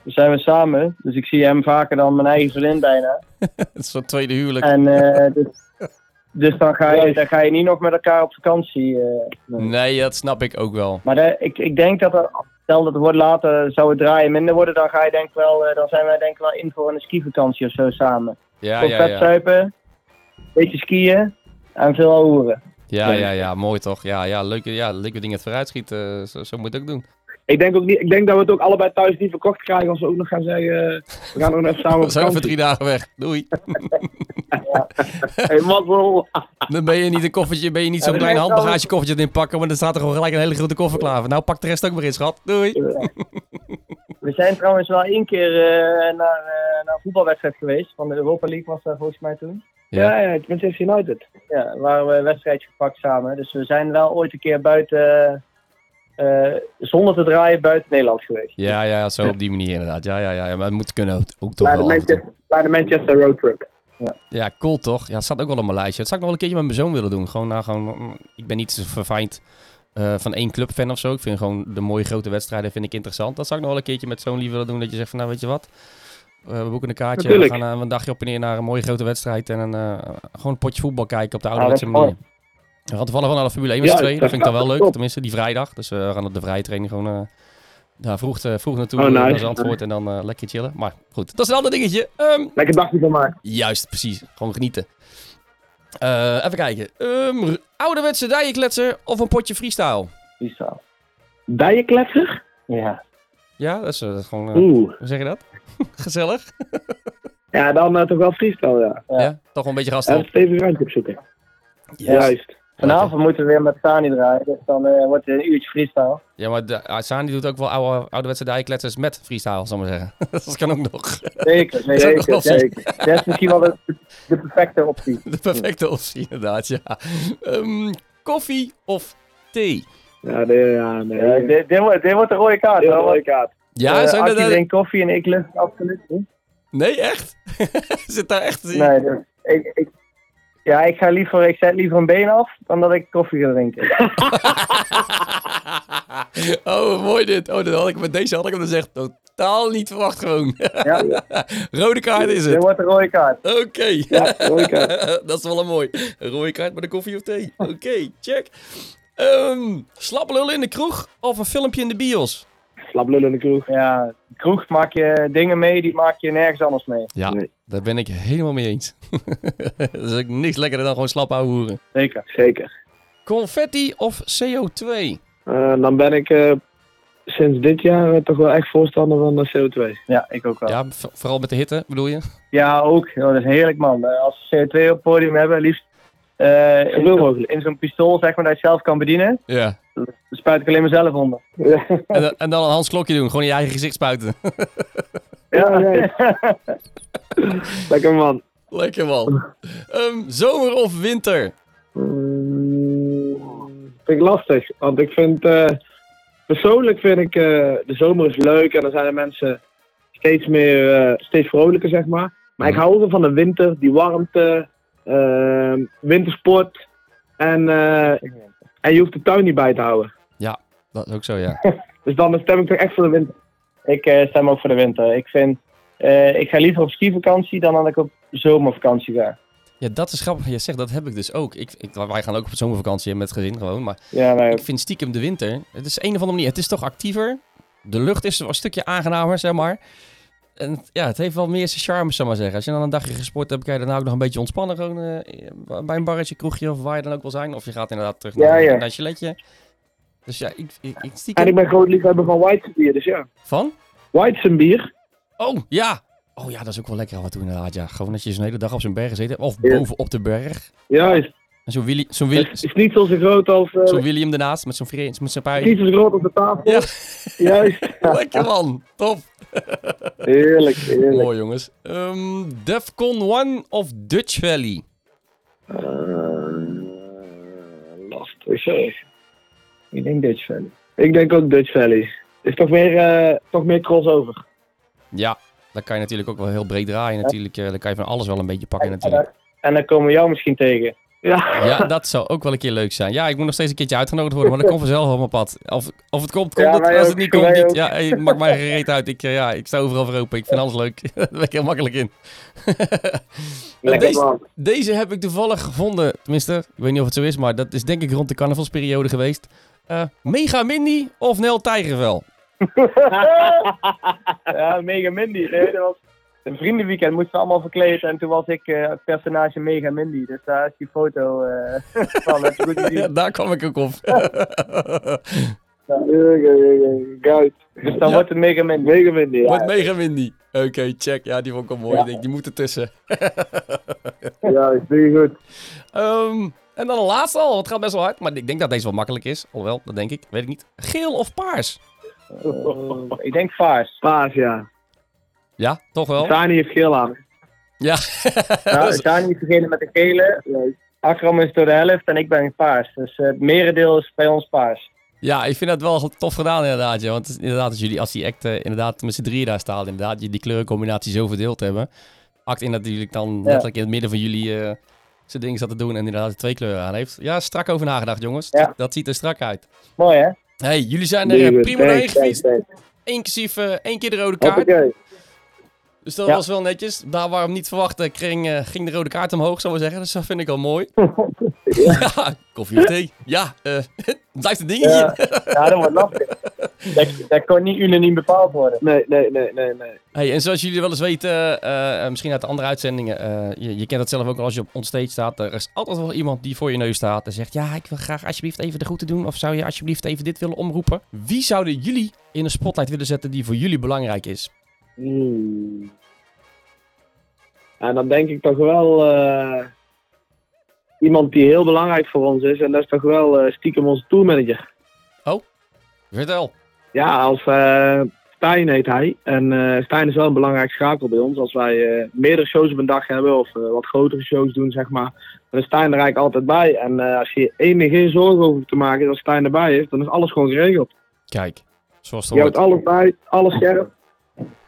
zijn we samen. Dus ik zie hem vaker dan mijn eigen vriendin bijna.
Het is zo'n tweede huwelijk.
En eh, dus, dus dan, ga je, dan ga je niet nog met elkaar op vakantie. eh, nee.
Nee, dat snap ik ook wel.
Maar de- ik, ik denk dat er, stel dat het wordt later, zou het draaien minder worden, dan ga je denk wel, eh, dan zijn wij denk ik wel in voor een skivakantie of zo samen.
Ja, ja,
vet
ja.
zuipen, beetje skiën en veel hoeren.
Ja, ja, ja, mooi toch? Ja, ja, leuke, ja, leuke dingen het vooruitschieten. Zo, zo moet je het ook doen.
Ik denk, ook niet, ik denk dat we het ook allebei thuis niet verkocht krijgen als we ook nog gaan zeggen, eh, we gaan nog even samen
We zijn over
vakantie.
drie dagen weg. Doei.
Hey, mazzel.
Dan ben je niet een koffertje, ben je niet zo'n
Ja,
klein
dat is
handbagagekoffertje erin pakken, maar dan staat er gewoon gelijk een hele grote koffer klaar. Nou, pak de rest ook maar in, schat. Doei.
We zijn trouwens wel één keer eh, naar, eh, naar een voetbalwedstrijd geweest, van de Europa League was dat volgens mij toen.
Ja.
Ja, ja, Manchester United.
Ja, waar we een wedstrijdje gepakt samen. Dus we zijn wel ooit een keer buiten, eh, zonder te draaien, buiten Nederland geweest.
Ja, ja, zo op die manier inderdaad. Ja, ja, ja, ja, maar het moet kunnen ook, toch
Bij de,
wel.
Manchester, bij de Manchester Road Trip.
Ja, cool toch? Ja, het staat ook wel op mijn lijstje. Dat zou ik nog wel een keertje met mijn zoon willen doen. Gewoon, nou, gewoon, mm, ik ben niet zo verfijnd eh, van één clubfan of zo. Ik vind gewoon de mooie grote wedstrijden vind ik interessant. Dat zou ik nog wel een keertje met zo'n lief willen doen. Dat je zegt van, nou weet je wat? Eh, we boeken een kaartje.
Natuurlijk.
We gaan eh, een dagje op en neer naar een mooie grote wedstrijd. En een, eh, gewoon een potje voetbal kijken op de ouderwetse manier. We gaan toevallig wel naar de Formule 1 met z'n
Ja,
tweeën.
dat
Dat vind ik dan wel leuk.
top.
Tenminste, die vrijdag. Dus we gaan op de vrije training gewoon ja, vroeg, vroeg naartoe
Oh, nice.
naar Zandvoort. En dan lekker chillen. Maar goed, dat is een ander dingetje. Ehm,
Lekker dagje van maken.
Juist, precies. Gewoon genieten. Even kijken. Ehm, ouderwetse dijenkletser of een potje freestyle?
Freestyle.
Dijenkletser?
Ja.
Ja, dat is, dat is gewoon... hoe zeg je dat? Gezellig?
Ja, dan eh, toch wel freestyle, ja.
Ja.
Ja.
Toch wel een beetje
Even
gasten op.
stevig ruimte opzoeken.
Ja.
Juist.
Vanavond moeten we weer met Sani draaien, dus dan eh, wordt het een uurtje freestyle.
Ja, maar de, ah, Sani doet ook wel oude, ouderwetse dijenkletsers met freestyle, zal ik maar zeggen. dat kan ook nog.
Zeker, zeker. zeker. Dat is misschien wel de, de perfecte optie.
De perfecte optie, inderdaad, ja. Ehm, koffie of thee?
Ja, de, ja nee.
Ja, dit, dit, wordt, dit wordt de rode kaart.
Mooie kaart.
Ja,
Eh,
zijn de-
drinkt koffie en ik lust absoluut niet.
Nee, echt? Zit daar echt...
Nee, dus ik, ik, ja, ik, ga liever, ik zet liever een been af dan dat ik koffie ga drinken.
oh, mooi dit. Oh, dat had ik, met deze had ik hem dus echt totaal niet verwacht gewoon.
Ja,
Rode kaart is
dit
het.
wordt de rode kaart.
Oké.
Ja, rode kaart.
dat is wel een mooi. Een rode kaart met een koffie of thee. Oké, check. Ehm slappe lullen in de kroeg of een filmpje in de bios?
Slap lullen in de kroeg.
Ja, kroeg maak je dingen mee, die maak je nergens anders mee.
Ja,
Nee.
daar ben ik helemaal mee eens. dat is ook niks lekkerder dan gewoon slap ouwe hoeren.
Zeker.
Zeker.
Confetti of CO2?
Eh, dan ben ik eh, sinds dit jaar eh, toch wel echt voorstander van de CO2.
Ja, ik ook wel. Ja,
vooral met de hitte, bedoel je?
ook. Ja, dat is heerlijk, man. Als we CO2 op het podium hebben, liefst
Zoveel
zo'n-
mogelijk.
in zo'n pistool, zeg maar, dat je zelf kan bedienen.
Ja.
Dan spuit ik alleen maar zelf onder.
Ja,
En, dan- en dan een Hans Klokje doen, gewoon in je eigen gezicht spuiten.
ja, ja. Lekker man.
Lekker man. Ehm, zomer of winter?
Mm, vind ik lastig, want ik vind, eh, persoonlijk vind ik, eh, de zomer is leuk en dan zijn de mensen steeds meer, eh, steeds vrolijker zeg maar. Maar ik hou ook van de winter, die warmte, eh, wintersport en, eh, en je hoeft de tuin niet bij te houden.
Dat is ook zo, ja.
Dus dan stem ik toch echt voor de winter.
Ik eh, stem ook voor de winter. Ik vind, eh, ik ga liever op skivakantie dan dat ik op zomervakantie ga.
Ja, dat is grappig. Je zegt, dat heb ik dus ook. Ik, ik, wij gaan ook op zomervakantie met het gezin gewoon. Maar
Ja,
ik vind stiekem de winter. Het is een of andere manier. Het is toch actiever. De lucht is een stukje aangenamer, zeg maar. En ja, het heeft wel meer zijn charme, zou ik maar zeggen. Als je dan een dagje gesport hebt, kan je daarna ook nog een beetje ontspannen. Gewoon eh, bij een barretje, kroegje of waar je dan ook wil zijn. Of je gaat inderdaad terug
Ja,
naar,
ja.
naar het chaletje. Dus ja, ik, ik, ik
En ik
stiekem...
ben groot liefhebber van Weizenbier, dus ja.
Van?
Weizenbier.
Oh, ja. Oh ja, dat is ook wel lekker af en toe inderdaad, ja. Gewoon dat je zo'n hele dag op zo'n berg gezeten hebt. Of
Ja.
boven op de berg.
Juist.
Zo'n Willy, Willy,
Het is niet zo groot als... eh,
zo'n William ernaast met zo'n met zijn pui.
niet zo groot als de tafel.
Ja.
Juist.
Lekker man, top.
Heerlijk, heerlijk.
Mooi jongens. Ehm Defcon 1 of Dutch Valley?
Eh, lastig zeg.
ik denk Dutch Valley.
Ik denk ook Dutch Valley. Is toch meer, eh, toch meer crossover.
Ja, daar kan je natuurlijk ook wel heel breed draaien natuurlijk. Dan kan je van alles wel een beetje pakken
En,
natuurlijk.
dan- en dan komen we jou misschien tegen.
Ja.
Ja, dat zou ook wel een keer leuk zijn. Ja, ik moet nog steeds een keertje uitgenodigd worden, maar dat komt vanzelf op mijn pad. Of, of het komt, komt
Ja,
het. Als het niet komt, niet.
ook.
Ja, hey, maakt mij gereed uit. Ik, eh, ja, ik sta overal voor open. Ik vind alles leuk. Daar ben ik heel makkelijk in.
Lekker
deze,
man.
deze heb ik toevallig gevonden. Tenminste, ik weet niet of het zo is, maar dat is denk ik rond de carnavalsperiode geweest. Eh, Mega Mindy of Nel Tijgervel?
ja, Mega Mindy. Nee, dat was een vriendenweekend. Moesten we allemaal verkleed. En toen was ik eh, het personage Mega Mindy. Dus daar is die foto eh, van. Heb je goed gezien.
Ja, daar kwam ik ook op.
Guys.
Dus dan
Ja.
wordt het Mega Mindy.
Mega Mindy. Ja,
Mega Mindy. Oké, check. Ja, die vond ik wel mooi.
Ja.
Ik denk, die moet ertussen.
ja is heel goed.
Ehm, en dan een laatste al. Het gaat best wel hard. Maar ik denk dat deze wel makkelijk is. Alhoewel, dat denk ik. Weet ik niet. Geel of paars?
Ik denk Vaars.
Paas, ja.
Ja, toch wel?
Sani heeft geel aan.
Ja.
Nou, ga niet vergeten met de gele. Akram is door de helft en ik ben paars. Dus eh, het merendeel is bij ons paars.
ja, ik vind dat wel tof gedaan inderdaad. Ja. Want is inderdaad, als jullie als die act eh, inderdaad met z'n drieën daar staan, inderdaad, je die kleurencombinatie zo verdeeld hebben. Act in natuurlijk dan letterlijk in het midden van jullie eh zijn ding zat te doen en inderdaad twee kleuren aan heeft. Ja, strak over nagedacht jongens.
Ja.
Dat ziet er strak uit.
Mooi hè?
hey, jullie zijn er prima doorheen gefietst. Inclusief één keer de rode kaart.
Hoppakee.
Dus dat
Ja.
was wel netjes. Daar waar we hem niet verwachten, ging, eh, ging de rode kaart omhoog, zou we zeggen. Dus dat vind ik al mooi. ja, koffie of thee. Ja, eh, het blijft een dingetje.
Ja, ja dat wordt lastig. Dat, dat kon niet unaniem bepaald worden.
Nee, nee, nee, nee, nee.
Hey, en zoals jullie wel eens weten, eh, misschien uit de andere uitzendingen, eh, je, je kent het zelf ook al als je op onstage staat. Er is altijd wel iemand die voor je neus staat en zegt, ja, ik wil graag alsjeblieft even de groeten doen. Of zou je alsjeblieft even dit willen omroepen? Wie zouden jullie in een spotlight willen zetten die voor jullie belangrijk is?
Hmm. En dan denk ik toch wel eh, iemand die heel belangrijk voor ons is. En dat is toch wel eh, stiekem onze tourmanager.
Vertel.
Ja, als eh Stijn heet hij. En Stijn is wel een belangrijk schakel bij ons. Als wij meerdere shows op een dag hebben of wat grotere shows doen, zeg maar. Dan is Stijn er eigenlijk altijd bij. En als je één geen zorgen over te maken, als Stijn erbij is, dan is alles gewoon geregeld.
Kijk, zoals het
Je houdt alles bij, alles scherp.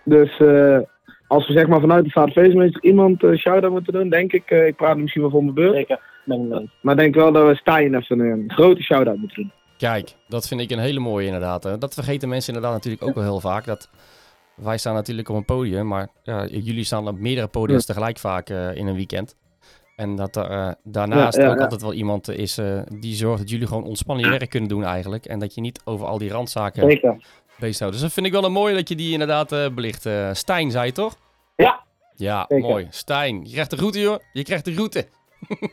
Dus eh, als we zeg maar vanuit de vaderfeestmeester iemand uh, shout-out moeten doen, denk ik, eh, ik praat misschien wel voor mijn beurt.
Zeker. Ben.
Maar ik denk wel dat we Stijn even een grote shout-out moeten doen.
Kijk, dat vind ik een hele mooie inderdaad. hè. Dat vergeten mensen inderdaad natuurlijk ook wel heel vaak. Dat wij staan natuurlijk op een podium, maar ja, jullie staan op meerdere podiums tegelijk vaak eh, in een weekend. En dat er daarnaast
Ja, ja,
ook
ja.
altijd wel iemand is eh, die zorgt dat jullie gewoon ontspannen je werk kunnen doen eigenlijk. En dat je niet over al die randzaken
Zeker.
Dus dat vind ik wel een mooie dat je die inderdaad eh, belicht. Eh, Stijn, zei je toch?
Ja.
Ja,
Zeker.
mooi. Stijn, je krijgt de route joh. Je krijgt de route.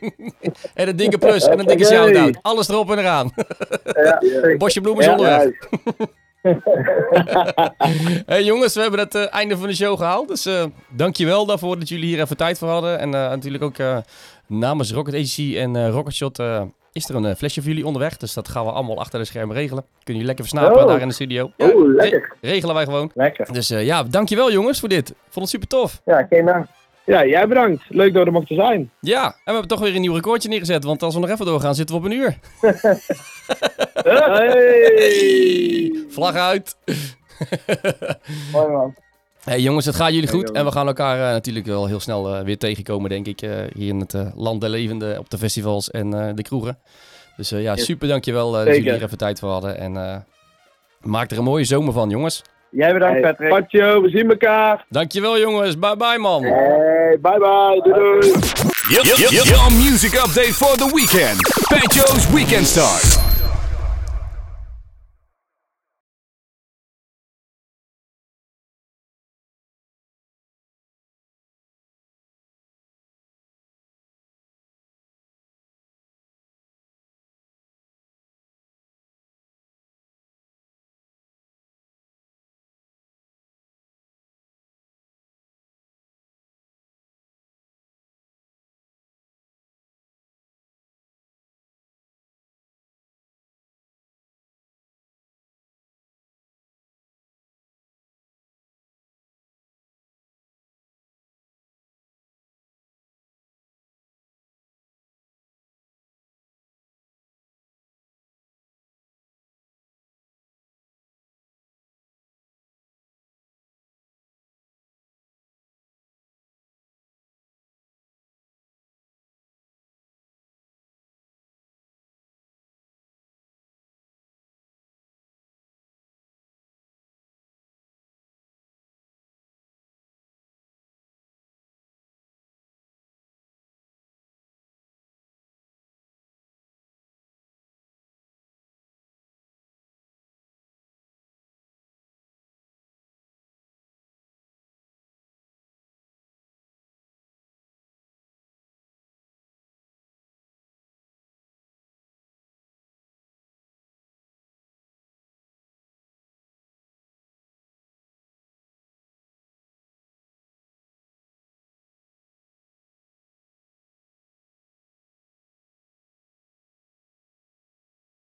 en een dikke plus en een dikke
Oké.
shout-out. Alles erop en eraan.
Ja.
Bosje bloemen
Ja,
zonder Hey jongens, we hebben het eh, einde van de show gehaald. Dus eh dankjewel daarvoor dat jullie hier even tijd voor hadden. En natuurlijk ook namens Rocket Agency en Rocketshot eh, is er een eh, flesje voor jullie onderweg. Dus dat gaan we allemaal achter de schermen regelen. Kunnen jullie lekker versnapen
Oh.
daar in de studio. Ja,
Oeh, lekker.
re- regelen wij gewoon.
Lekker.
Dus eh, ja, dankjewel jongens voor dit. Vond het super tof.
Ja, geen dank.
Ja, jij bedankt. Leuk dat er mochten zijn.
Ja, en we hebben toch weer een nieuw recordje neergezet. Want als we nog even doorgaan, zitten we op een uur.
Hey.
Vlag uit.
Mooi man.
Hey jongens, het gaat jullie goed. En we gaan elkaar eh, natuurlijk wel heel snel eh, weer tegenkomen, denk ik. eh, hier in het land der levenden, op de festivals en eh, de kroegen. Dus eh, ja,
Yes.
super dankjewel uh, dat jullie hier even tijd voor hadden. En eh, maak er een mooie zomer van, jongens.
Jij bedankt
Hey,
Patrick.
Patjo, we zien elkaar.
Dankjewel jongens, bye bye man.
Hey, bye bye. Doei doei.
Your, your, your music update for the weekend. Banjo's Weekend Start.